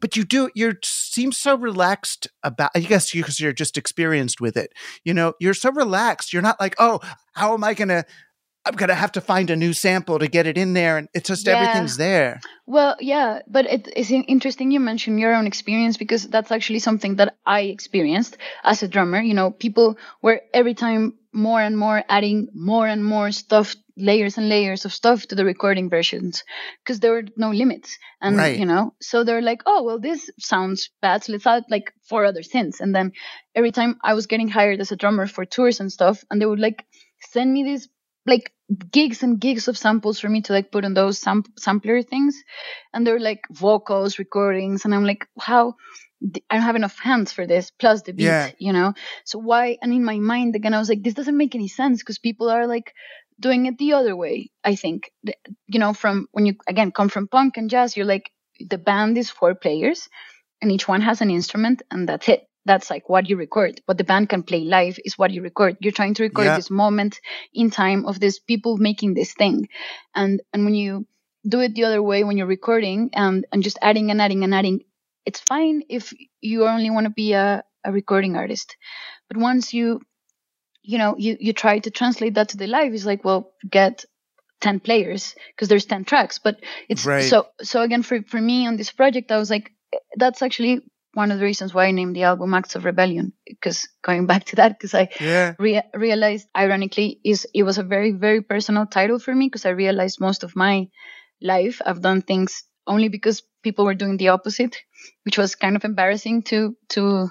but you do, you seem so relaxed about, I guess because you're just experienced with it. You know, you're so relaxed. You're not like, oh, how am I going to, I'm going to have to find a new sample to get it in there. And it's just Yeah. everything's there. well, yeah, but it is in- interesting you mention your own experience because that's actually something that I experienced as a drummer. You know, people were every time more and more adding more and more stuff layers and layers of stuff to the recording versions because there were no limits and Right. you know so they're like oh well this sounds bad so let's add like four other synths and then every time i was getting hired as a drummer for tours and stuff and they would like send me these like gigs and gigs of samples for me to like put on those sam- sampler things and they're like vocals recordings and i'm like how I don't have enough hands for this, plus the beat, Yeah. you know? So why? And in my mind, again, I was like, this doesn't make any sense because people are like doing it the other way, I think. You know, from when you, again, come from punk and jazz, you're like, the band is four players and each one has an instrument and that's it. That's like what you record. What the band can play live is what you record. You're trying to record Yeah. this moment in time of these people making this thing. And, and when you, do it the other way when you're recording and, and just adding and adding and adding it's fine if you only want to be a, a recording artist but once you you know you, you try to translate that to the live it's like well get 10 players because there's 10 tracks but it's Right. so so again for, for me on this project i was like that's actually one of the reasons why i named the album acts of rebellion because going back to that because i Yeah. rea- realized ironically is it was a very very personal title for me because i realized most of my life i've done things only because people were doing the opposite which was kind of embarrassing to to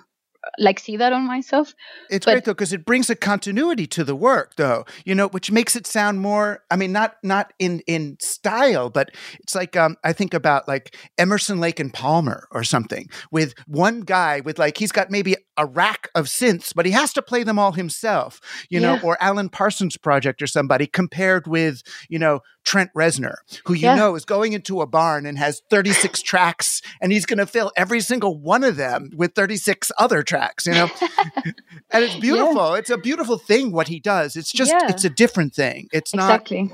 like see that on myself It's But- great though because it brings a continuity to the work, though. You know, which makes it sound more. I mean, not not in in style, but it's like um, I think about like Emerson, Lake, and Palmer or something with one guy with like he's got maybe a rack of synths, but he has to play them all himself. You know, or Alan Parsons Project or somebody compared with you know Trent Reznor, who you Yeah. know is going into a barn and has thirty six *laughs* tracks, and he's going to fill every single one of them with thirty six other tracks. You know *laughs* and it's beautiful. It's a beautiful thing what he does. It's just Yeah. it's a different thing. It's not exactly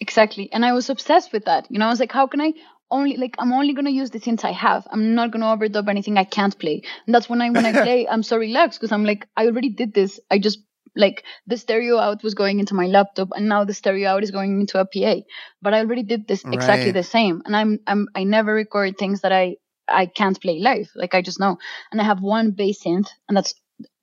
exactly and i was obsessed with that you know i was like how can i only like i'm only going to use the synths i have i'm not going to overdub anything i can't play and that's when i when i *laughs* play i'm so relaxed because i'm like i already did this i just like the stereo out was going into my laptop and now the stereo out is going into a PA. But I already did this exactly Right. the same. And I'm I'm I never record things that I I can't play live. Like I just know. And I have one bass synth and that's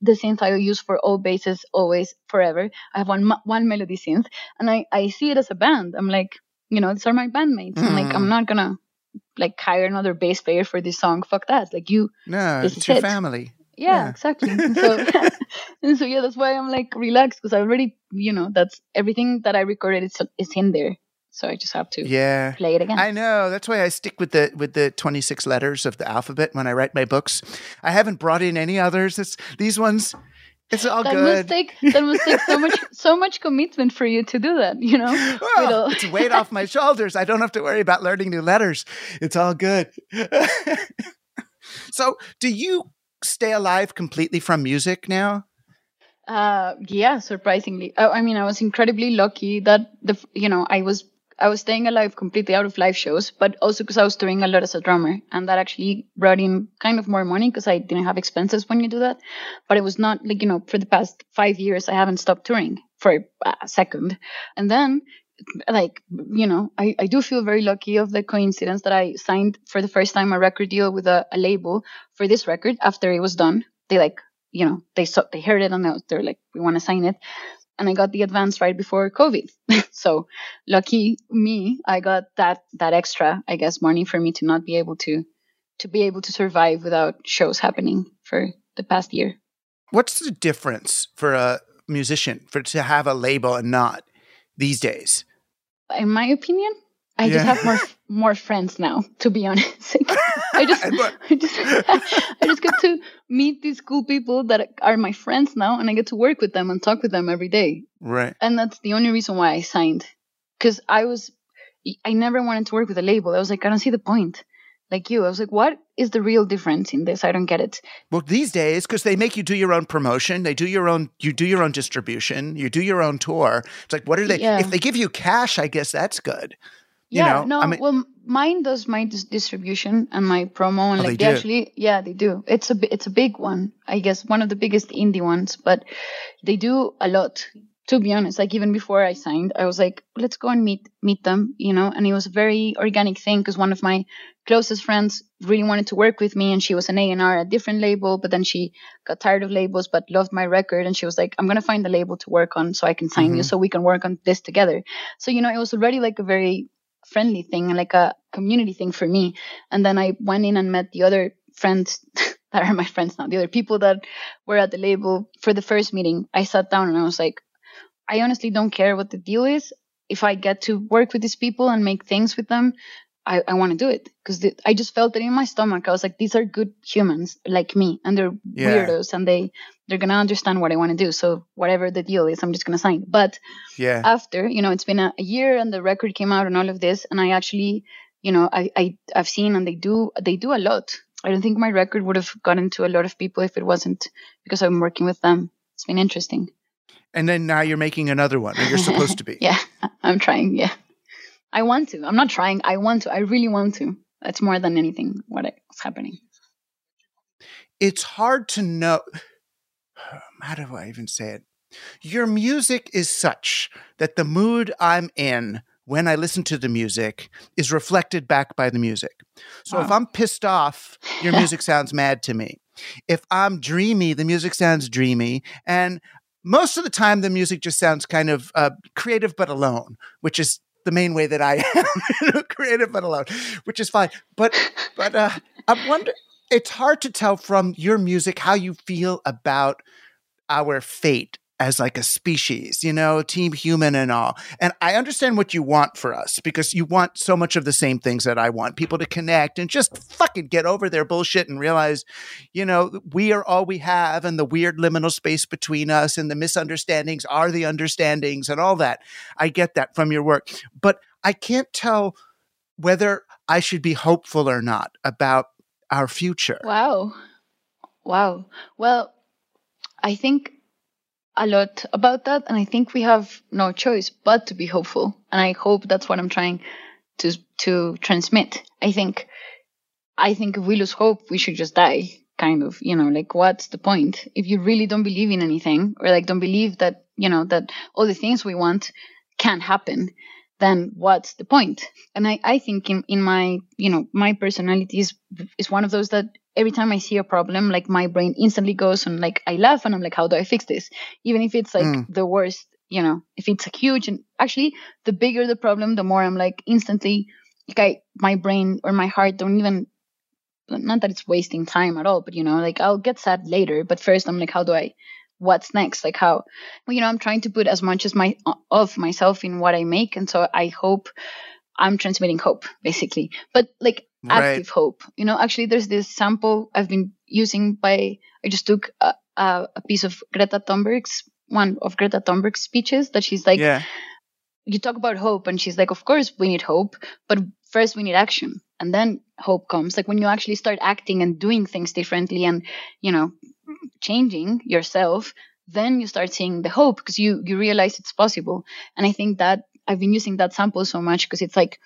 the synth I use for all basses always forever. I have one one melody synth and I I see it as a band. I'm like, you know, these are my bandmates. I'm like I'm Mm. not to like hire another bass player for this song. Fuck that. Like you No, it's your it. family. yeah, Yeah. exactly. *laughs* And so, *laughs* and so yeah, that's why I'm like relaxed because I already, you know, that's everything that I recorded is is in there. So I just have to Yeah. play it again. I know. That's why I stick with the with the 26 letters of the alphabet when I write my books. I haven't brought in any others. It's these ones it's all that good. must take that must take so much *laughs* so much commitment for you to do that. You know, Oh, it's weight off my shoulders. I don't have to worry about learning new letters. It's all good. *laughs* so, do you stay alive completely from music now? Uh, yeah, surprisingly. Uh, I mean, I was incredibly lucky that the you know I was I was staying alive completely out of live shows, but also because I was touring a lot as a drummer, and that actually brought in kind of more money because I didn't have expenses when you do that. But it was not like you know for the past five years I haven't stopped touring for a second, and then like you know I, I do feel very lucky of the coincidence that I signed for the first time a record deal with a, a label for this record after it was done. They like you know, they saw, they heard it and they- they're like, we want to sign it. And I got the advance right before COVID. *laughs* so lucky me, I got that, that extra, I guess, money for me to not be able to, to be able to survive without shows happening for the past year. What's the difference for a musician for to have a label and not these days? In my opinion, I Yeah. just have more, *laughs* more friends now, to be honest. *laughs* I just, *laughs* I just, I just get to meet these cool people that are my friends now, and I get to work with them and talk with them every day. Right. and that's the only reason why I signed. Because I was, I never wanted to work with a label. I was like, I don't see the point. Like you, I was like, what is the real difference in this? I don't get it. Well, these days, because they make you do your own promotion, they do your own, you do your own distribution, you do your own tour. It's like, what are they? Yeah. If they give you cash, I guess that's good. You yeah, know, no, I mean- well, mine does my dis- distribution and my promo, and Oh, like they they, actually, yeah, they do. It's a it's a big one, I guess, one of the biggest indie ones, but they do a lot. To be honest, like even before I signed, I was like, let's go and meet meet them, you know. And it was a very organic thing because one of my closest friends really wanted to work with me, and she was an A and R at a different label, but then she got tired of labels, but loved my record, and she was like, I'm gonna find a label to work on so I can sign you, mm-hmm. so we can work on this together. So you know, it was already like a very friendly thing like a community thing for me. And then I went in and met the other friends *laughs* that are my friends now, the other people that were at the label for the first meeting. I sat down and I was like, I honestly don't care what the deal is. If I get to work with these people and make things with them, I, I want to do it because I just felt it in my stomach. I was like, these are good humans like me, and they're Yeah. weirdos, and they they're gonna understand what I want to do. So whatever the deal is, I'm just gonna sign. But Yeah. after you know it's been a, a year and the record came out and all of this and i actually you know I, I i've seen and they do they do a lot i don't think my record would have gotten to a lot of people if it wasn't because i'm working with them it's been interesting and then now you're making another one, or you're supposed *laughs* to be. yeah i'm trying yeah i want to i'm not trying i want to i really want to that's more than anything what is happening It's hard to know. *sighs* How do I even say it? Your music is such that the mood I'm in when I listen to the music is reflected back by the music. So if I'm pissed off, your *laughs* music sounds mad to me. If I'm dreamy, the music sounds dreamy. And most of the time, the music just sounds kind of uh, creative but alone, which is the main way that I *laughs* am *laughs* creative but alone, which is fine. But but uh, I wonder. It's hard to tell from your music how you feel about our fate as like a species, you know, team human and all. And I understand what you want for us because you want so much of the same things that I want people to connect and just fucking get over their bullshit and realize, you know, we are all we have and the weird liminal space between us and the misunderstandings are the understandings and all that. I get that from your work, but I can't tell whether I should be hopeful or not about our future. Wow. Wow. Well, I think a lot about that. And I think we have no choice but to be hopeful. And I hope that's what I'm trying to, to transmit. I think, I think if we lose hope, we should just die kind of you know like what's the point if you really don't believe in anything or like don't believe that you know that all the things we want can happen then what's the point? and i i think in in my you know my personality is is one of those that every time i see a problem like my brain instantly goes and like i laugh and i'm like how do i fix this even if it's like Mm. the worst you know if it's a huge and actually the bigger the problem the more i'm like instantly like i my brain or my heart don't even not that it's wasting time at all but you know like i'll get sad later but first i'm like how do i what's next? Like how well, you know i'm trying to put as much as my of myself in what i make and so i hope i'm transmitting hope basically. But like Right. active hope you know? Actually there's this sample i've been using by i just took a, a, a piece of greta thunberg's one of greta thunberg's speeches that she's like yeah. you talk about hope and she's like of course we need hope but first we need action. And then hope comes. Like when you actually start acting and doing things differently and you know changing yourself then you start seeing the hope because you you realize it's possible and i think that i've been using that sample so much because it's like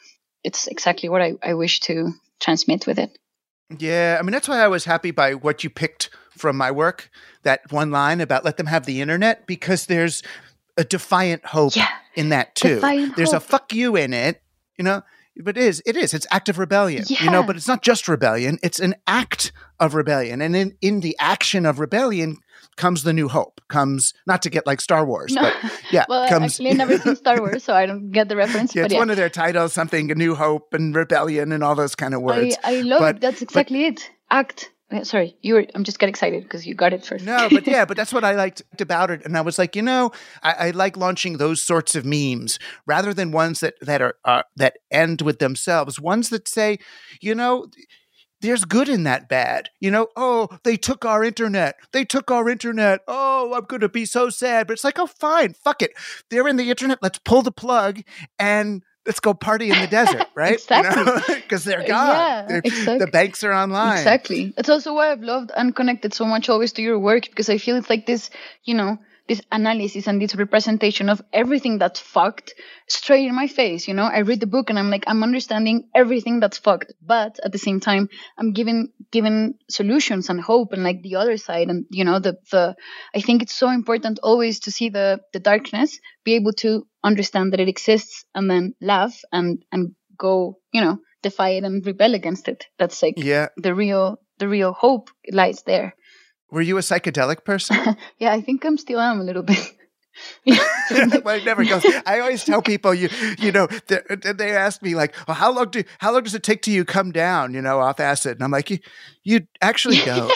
it's exactly what I, I wish to transmit with it Yeah, I mean that's why I was happy by what you picked from my work. That one line about let them have the internet because there's a defiant hope Yeah. in that too. Defiant there's hope. a fuck you in it, you know. But it is, it is, it's active rebellion, you know. But it's not just rebellion; it's an act of rebellion, and in in the action of rebellion comes the new hope. Comes not to get like Star Wars, No. but *laughs* yeah, well comes. actually i've never seen star wars so i don't get the reference *laughs* yeah, but it's yeah one of their titles, something a new hope and rebellion and all those kind of words. I, I love But- it that's exactly it act sorry you were i'm just getting excited because you got it first No, but yeah, but that's what I liked about it. And I was like, you know, I, I like launching those sorts of memes rather than ones that that are uh, that end with themselves. Ones that say, you know, there's good in that bad. You know, oh, they took our internet. They took our internet. Oh, I'm gonna be so sad. But it's like, oh, fine, fuck it. They're in the internet. Let's pull the plug and. Let's go party in the desert, *laughs* right? Exactly. *laughs* Because they're Uh, gone. yeah, They're- exactly. The banks are online. Exactly. That's also why I've loved and connected so much always to your work because I feel it's like this, you know, this analysis and this representation of everything that's fucked straight in my face. You know, I read the book and I'm like, I'm understanding everything that's fucked, but at the same time, I'm giving given solutions and hope and like the other side and you know the the. I think it's so important always to see the the darkness, be able to understand that it exists, and then laugh and and go, you know, defy it and rebel against it. That's like Yeah. the real the real hope lies there. Were you a psychedelic person? *laughs* Yeah, I think I'm still am a little bit. *laughs* *laughs* well, it never goes. I always tell people, you you know, they, they ask me like, well, how long do how long does it take till you come down, you know, off acid? And I'm like, you, you actually don't.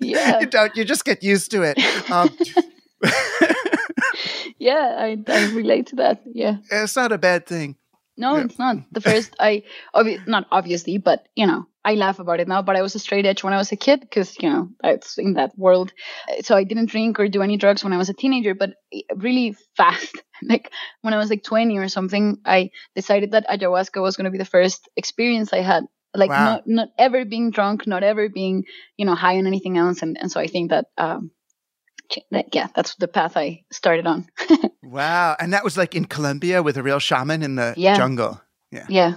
Yeah. you don't. You just get used to it. Um, yeah, I, I relate to that. Yeah. it's not a bad thing. No, Yeah. it's not. The first, I, obvi- not obviously, but, you know, I laugh about it now, but I was a straight edge when I was a kid because, you know, it's in that world. So I didn't drink or do any drugs when I was a teenager, but really fast. *laughs* Like when I was like 20 or something, I decided that ayahuasca was going to be the first experience I had. Like Wow. not, not ever being drunk, not ever being, you know, high on anything else. And, and so I think that, um, that, yeah, that's the path I started on. *laughs* Wow, and that was like in Colombia with a real shaman in the Yeah. jungle. Yeah. Yeah.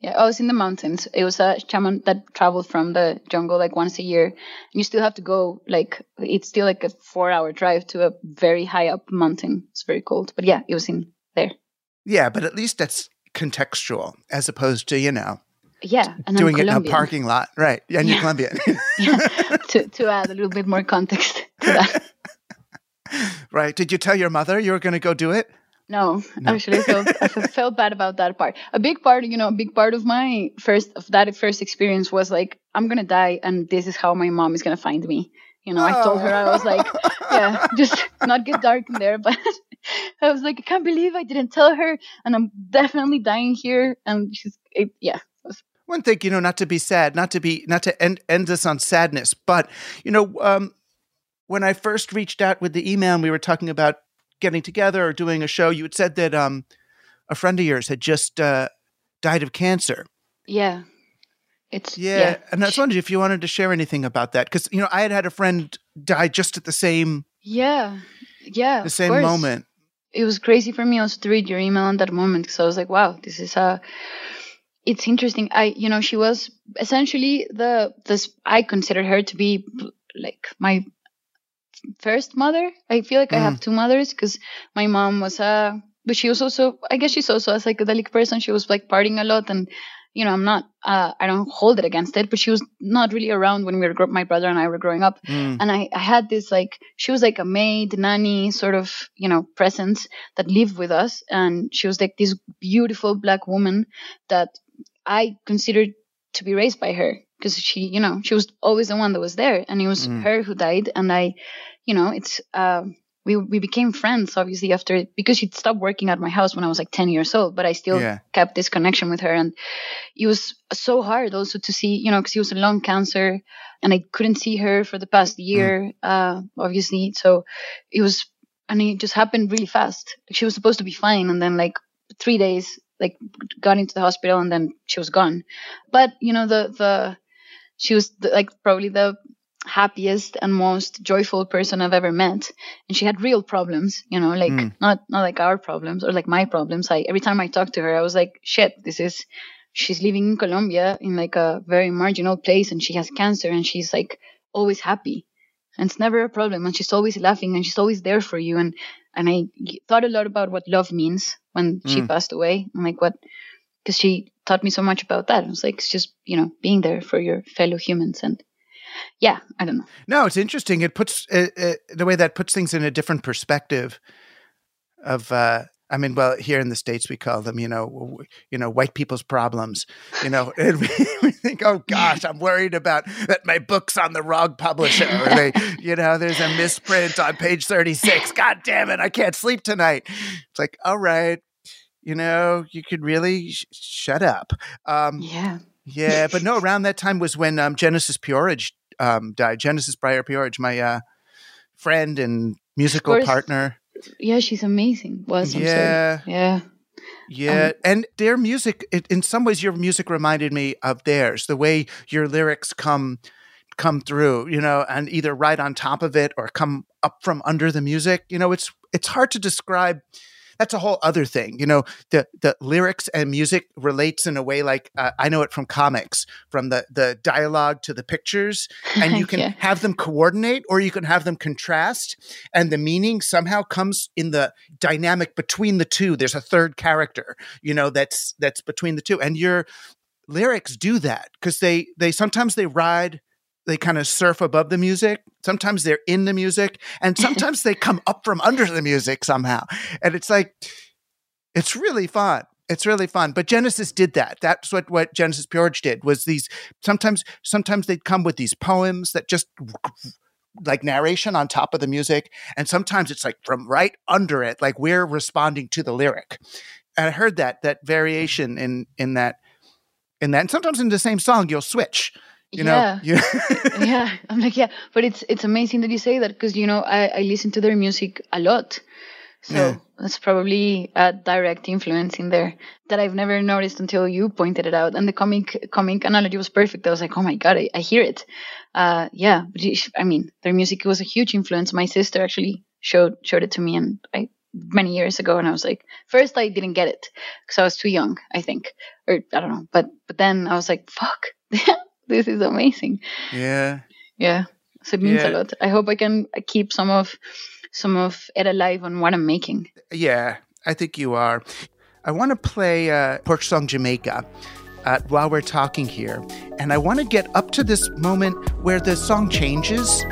Yeah. Oh, I was in the mountains. It was a shaman that traveled from the jungle like once a year. And You still have to go like it's still like a four hour drive to a very high up mountain. It's very cold. But yeah, it was in there. Yeah, but at least that's contextual as opposed to you know Yeah. And doing it in a parking lot, right? And you're Yeah. Colombian. *laughs* yeah. *laughs* to to add a little bit more context to that. Right? Did you tell your mother you were going to go do it? No, actually, I felt I *laughs* felt bad about that part. A big part, you know, a big part of my first of that first experience was like, I'm gonna die, and this is how my mom is gonna find me. You know, I told her I was like, yeah, *laughs* just not get dark in there, but *laughs* I was like, I can't believe I didn't tell her, and I'm definitely dying here, and she's, it, yeah, one thing you know not to be sad not to be not to end end this on sadness but you know um when i first reached out with the email and we were talking about getting together or doing a show you had said that um a friend of yours had just uh died of cancer yeah, it's yeah, yeah, and i was wondering if you wanted to share anything about that because you know i had had a friend die just at the same yeah, yeah, the same moment it was crazy for me also to read your email in that moment because I was like, wow, this is a. it's interesting. I, you know, she was essentially the this. I consider her to be like my first mother. I feel like I have mm. two mothers because my mom was a, but she was also, I guess she's also a psychedelic person. She was like partying a lot and, you know, I'm not, uh, I don't hold it against it, but she was not really around when we were, gro- my brother and I were growing up. Mm. And I, I had this like, she was like a maid, nanny sort of, you know, presence that lived with us. And she was like this beautiful black woman that I considered to be raised by her because she, you know, she was always the one that was there, and it was mm. her who died. And I, you know, it's uh, we we became friends obviously after because she'd stopped working at my house when I was like ten years old, but I still Yeah. kept this connection with her, and it was so hard also to see, you know, because it was a lung cancer, and I couldn't see her for the past year, uh, obviously. So it was, and it just happened really fast. She was supposed to be fine, and then like three days, like got into the hospital, and then she was gone. But you know, the the she was the, like probably the happiest and most joyful person I've ever met. And she had real problems, you know, like hmm. not not like our problems or like my problems. I every time I talked to her, I was like, shit, this is she's living in Colombia in like a very marginal place and she has cancer and she's like always happy. And it's never a problem and she's always laughing and she's always there for you and and I thought a lot about what love means when she hmm. passed away and like what because she taught me so much about that. It was like it's just you know being there for your fellow humans and yeah, I don't know. No, it's interesting. It puts uh, uh, the way that puts things in a different perspective. Of, uh, I mean, well, here in the states we call them, you know, w- you know, white people's problems. You know, *laughs* and we, we think, oh gosh, I'm worried about that my book's on the wrong publisher, or they, *laughs* you know, there's a misprint on page 36. God damn it, I can't sleep tonight. It's like, all right, you know, you could really sh- shut up. Um, Yeah. yeah, but no, *laughs* around that time was when um, Genesis P-Orridge um, died. Genesis Breyer P-Orridge, my uh, friend and musical course. partner. Yeah, she's amazing. Was Yeah. Yeah. Yeah, Um, and their music, it, in some ways, your music reminded me of theirs. The way your lyrics come come through, you know, and either right on top of it or come up from under the music. You know, it's it's hard to describe. That's a whole other thing. You know, the the lyrics and music relates in a way like uh, I know it from comics, from the the dialogue to the pictures, and you *laughs* can Yeah. have them coordinate or you can have them contrast, and the meaning somehow comes in the dynamic between the two. There's a third character, you know, that's that's between the two, and your lyrics do that because they they sometimes they ride they kind of surf above the music. Sometimes they're in the music, and *laughs* sometimes they come up from under the music somehow. And it's like, it's really fun. It's really fun. But Genesis did that. That's what what Genesis P-Orridge did. Was these sometimes sometimes they'd come with these poems that just like narration on top of the music, and sometimes it's like from right under it, like we're responding to the lyric. And I heard that that variation in in that in that. And sometimes in the same song, you'll switch. You know, Yeah. *laughs* yeah. I'm like yeah but it's it's amazing that you say that because you know i i listen to their music a lot. So Yeah. that's probably a direct influence in there that i've never noticed until you pointed it out. And the comic comic analogy was perfect. I was like oh my god i, I hear it. Uh yeah but i mean their music was a huge influence. My sister actually showed showed it to me and i many years ago and i was like first i didn't get it because i was too young i think. Or i don't know but but then i was like fuck *laughs* this is amazing yeah. yeah. So it means Yeah. a lot. I hope I can keep some of some of it alive on what I'm making. Yeah, I think you are. I want to play uh, Porch Song Jamaica uh, while we're talking here. And I want to get up to this moment where the song changes.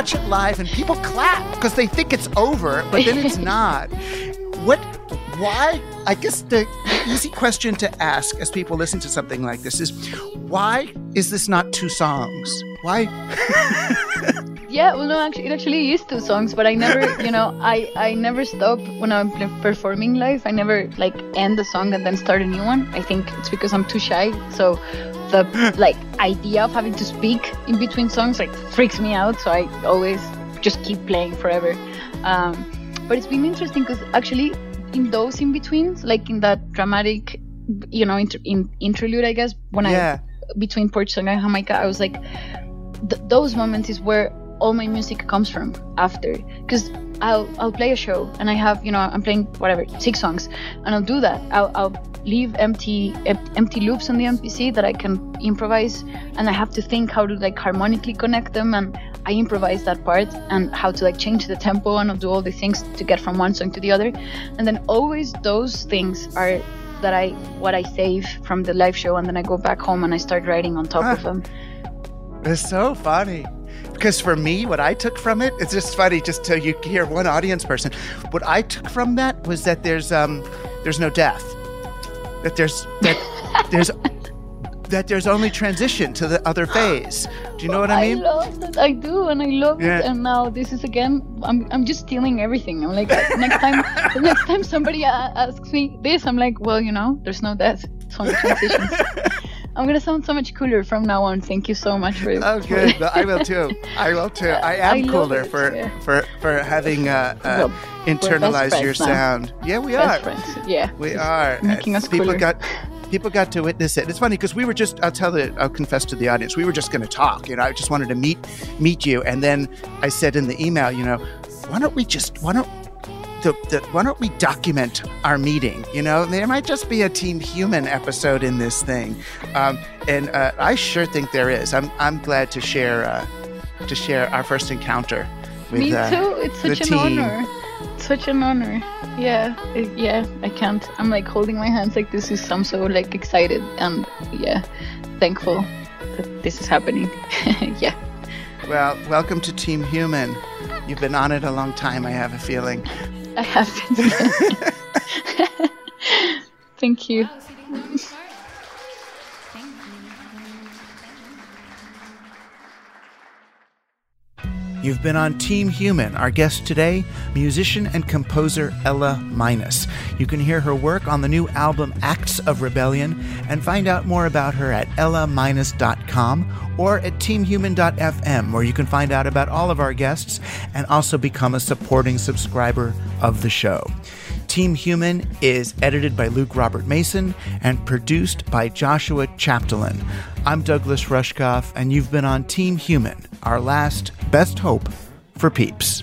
Watch it live and people clap because they think it's over, but then it's *laughs* not. What why? I guess the, the easy question to ask as people listen to something like this is why is this not two songs? Why? *laughs* yeah, well, no, actually, it actually is two songs, but I never, you know, I I never stop when I'm performing live. I never like end the song and then start a new one. I think it's because I'm too shy. So the like idea of having to speak in between songs like freaks me out. So I always just keep playing forever. Um, but it's been interesting because actually in those in betweens, like in that dramatic, you know, inter- in interlude, I guess when Yeah. I between Porch Song and Jamaica, I was like, th- those moments is where all my music comes from after because I'll I'll play a show and I have you know I'm playing whatever six songs and I'll do that. I'll, I'll leave empty empty loops on the MPC that I can improvise and I have to think how to like harmonically connect them and I improvise that part and how to like change the tempo and I'll do all the things to get from one song to the other. And then always those things are that I what I save from the live show and then I go back home and I start writing on top of ah. them. It's so funny. Because for me, what I took from it, it's just funny just to you hear one audience person. What I took from that was that there's um there's no death. That there's that *laughs* there's that there's only transition to the other phase. Do you know what I mean? I love that. I do, and I love Yeah. it. And now this is again. I'm, I'm just stealing everything. I'm like uh, next time, next time somebody asks me this, I'm like, well, you know, there's no death. It's only transitions. *laughs* I'm gonna sound so much cooler from now on. Thank you so much for. Oh, for- good. No, I will too. I will too. *laughs* I am I cooler it, for, yeah. for for having uh, uh, Well, internalized your friends now. sound. Yeah, we Best are. friends. Yeah. We are. Making us people cooler. got people got to witness it. It's funny because we were just I'll tell the I'll confess to the audience. We were just going to talk, you know. I just wanted to meet meet you and then I said in the email, you know, why don't we just why don't the, the, why don't we document our meeting? You know, there might just be a Team Human episode in this thing, um, and uh, I sure think there is. I'm I'm glad to share uh, to share our first encounter with Me uh, too. It's such an team. honor. It's such an honor. Yeah, it- yeah. I can't. I'm like holding my hands like this is. I'm so like excited and yeah, thankful that this is happening. *laughs* yeah. Well, welcome to Team Human. You've been on it a long time, I have a feeling. I have been. *laughs* Thank you. You've been on Team Human. Our guest today, musician and composer Ela Minus. You can hear her work on the new album Acts of Rebellion and find out more about her at elaminus.com or at teamhuman.fm, where you can find out about all of our guests and also become a supporting subscriber of the show. Team Human is edited by Luke Robert Mason and produced by Joshua Chapdelaine. I'm Douglas Rushkoff, and you've been on Team Human, our last best hope for peeps.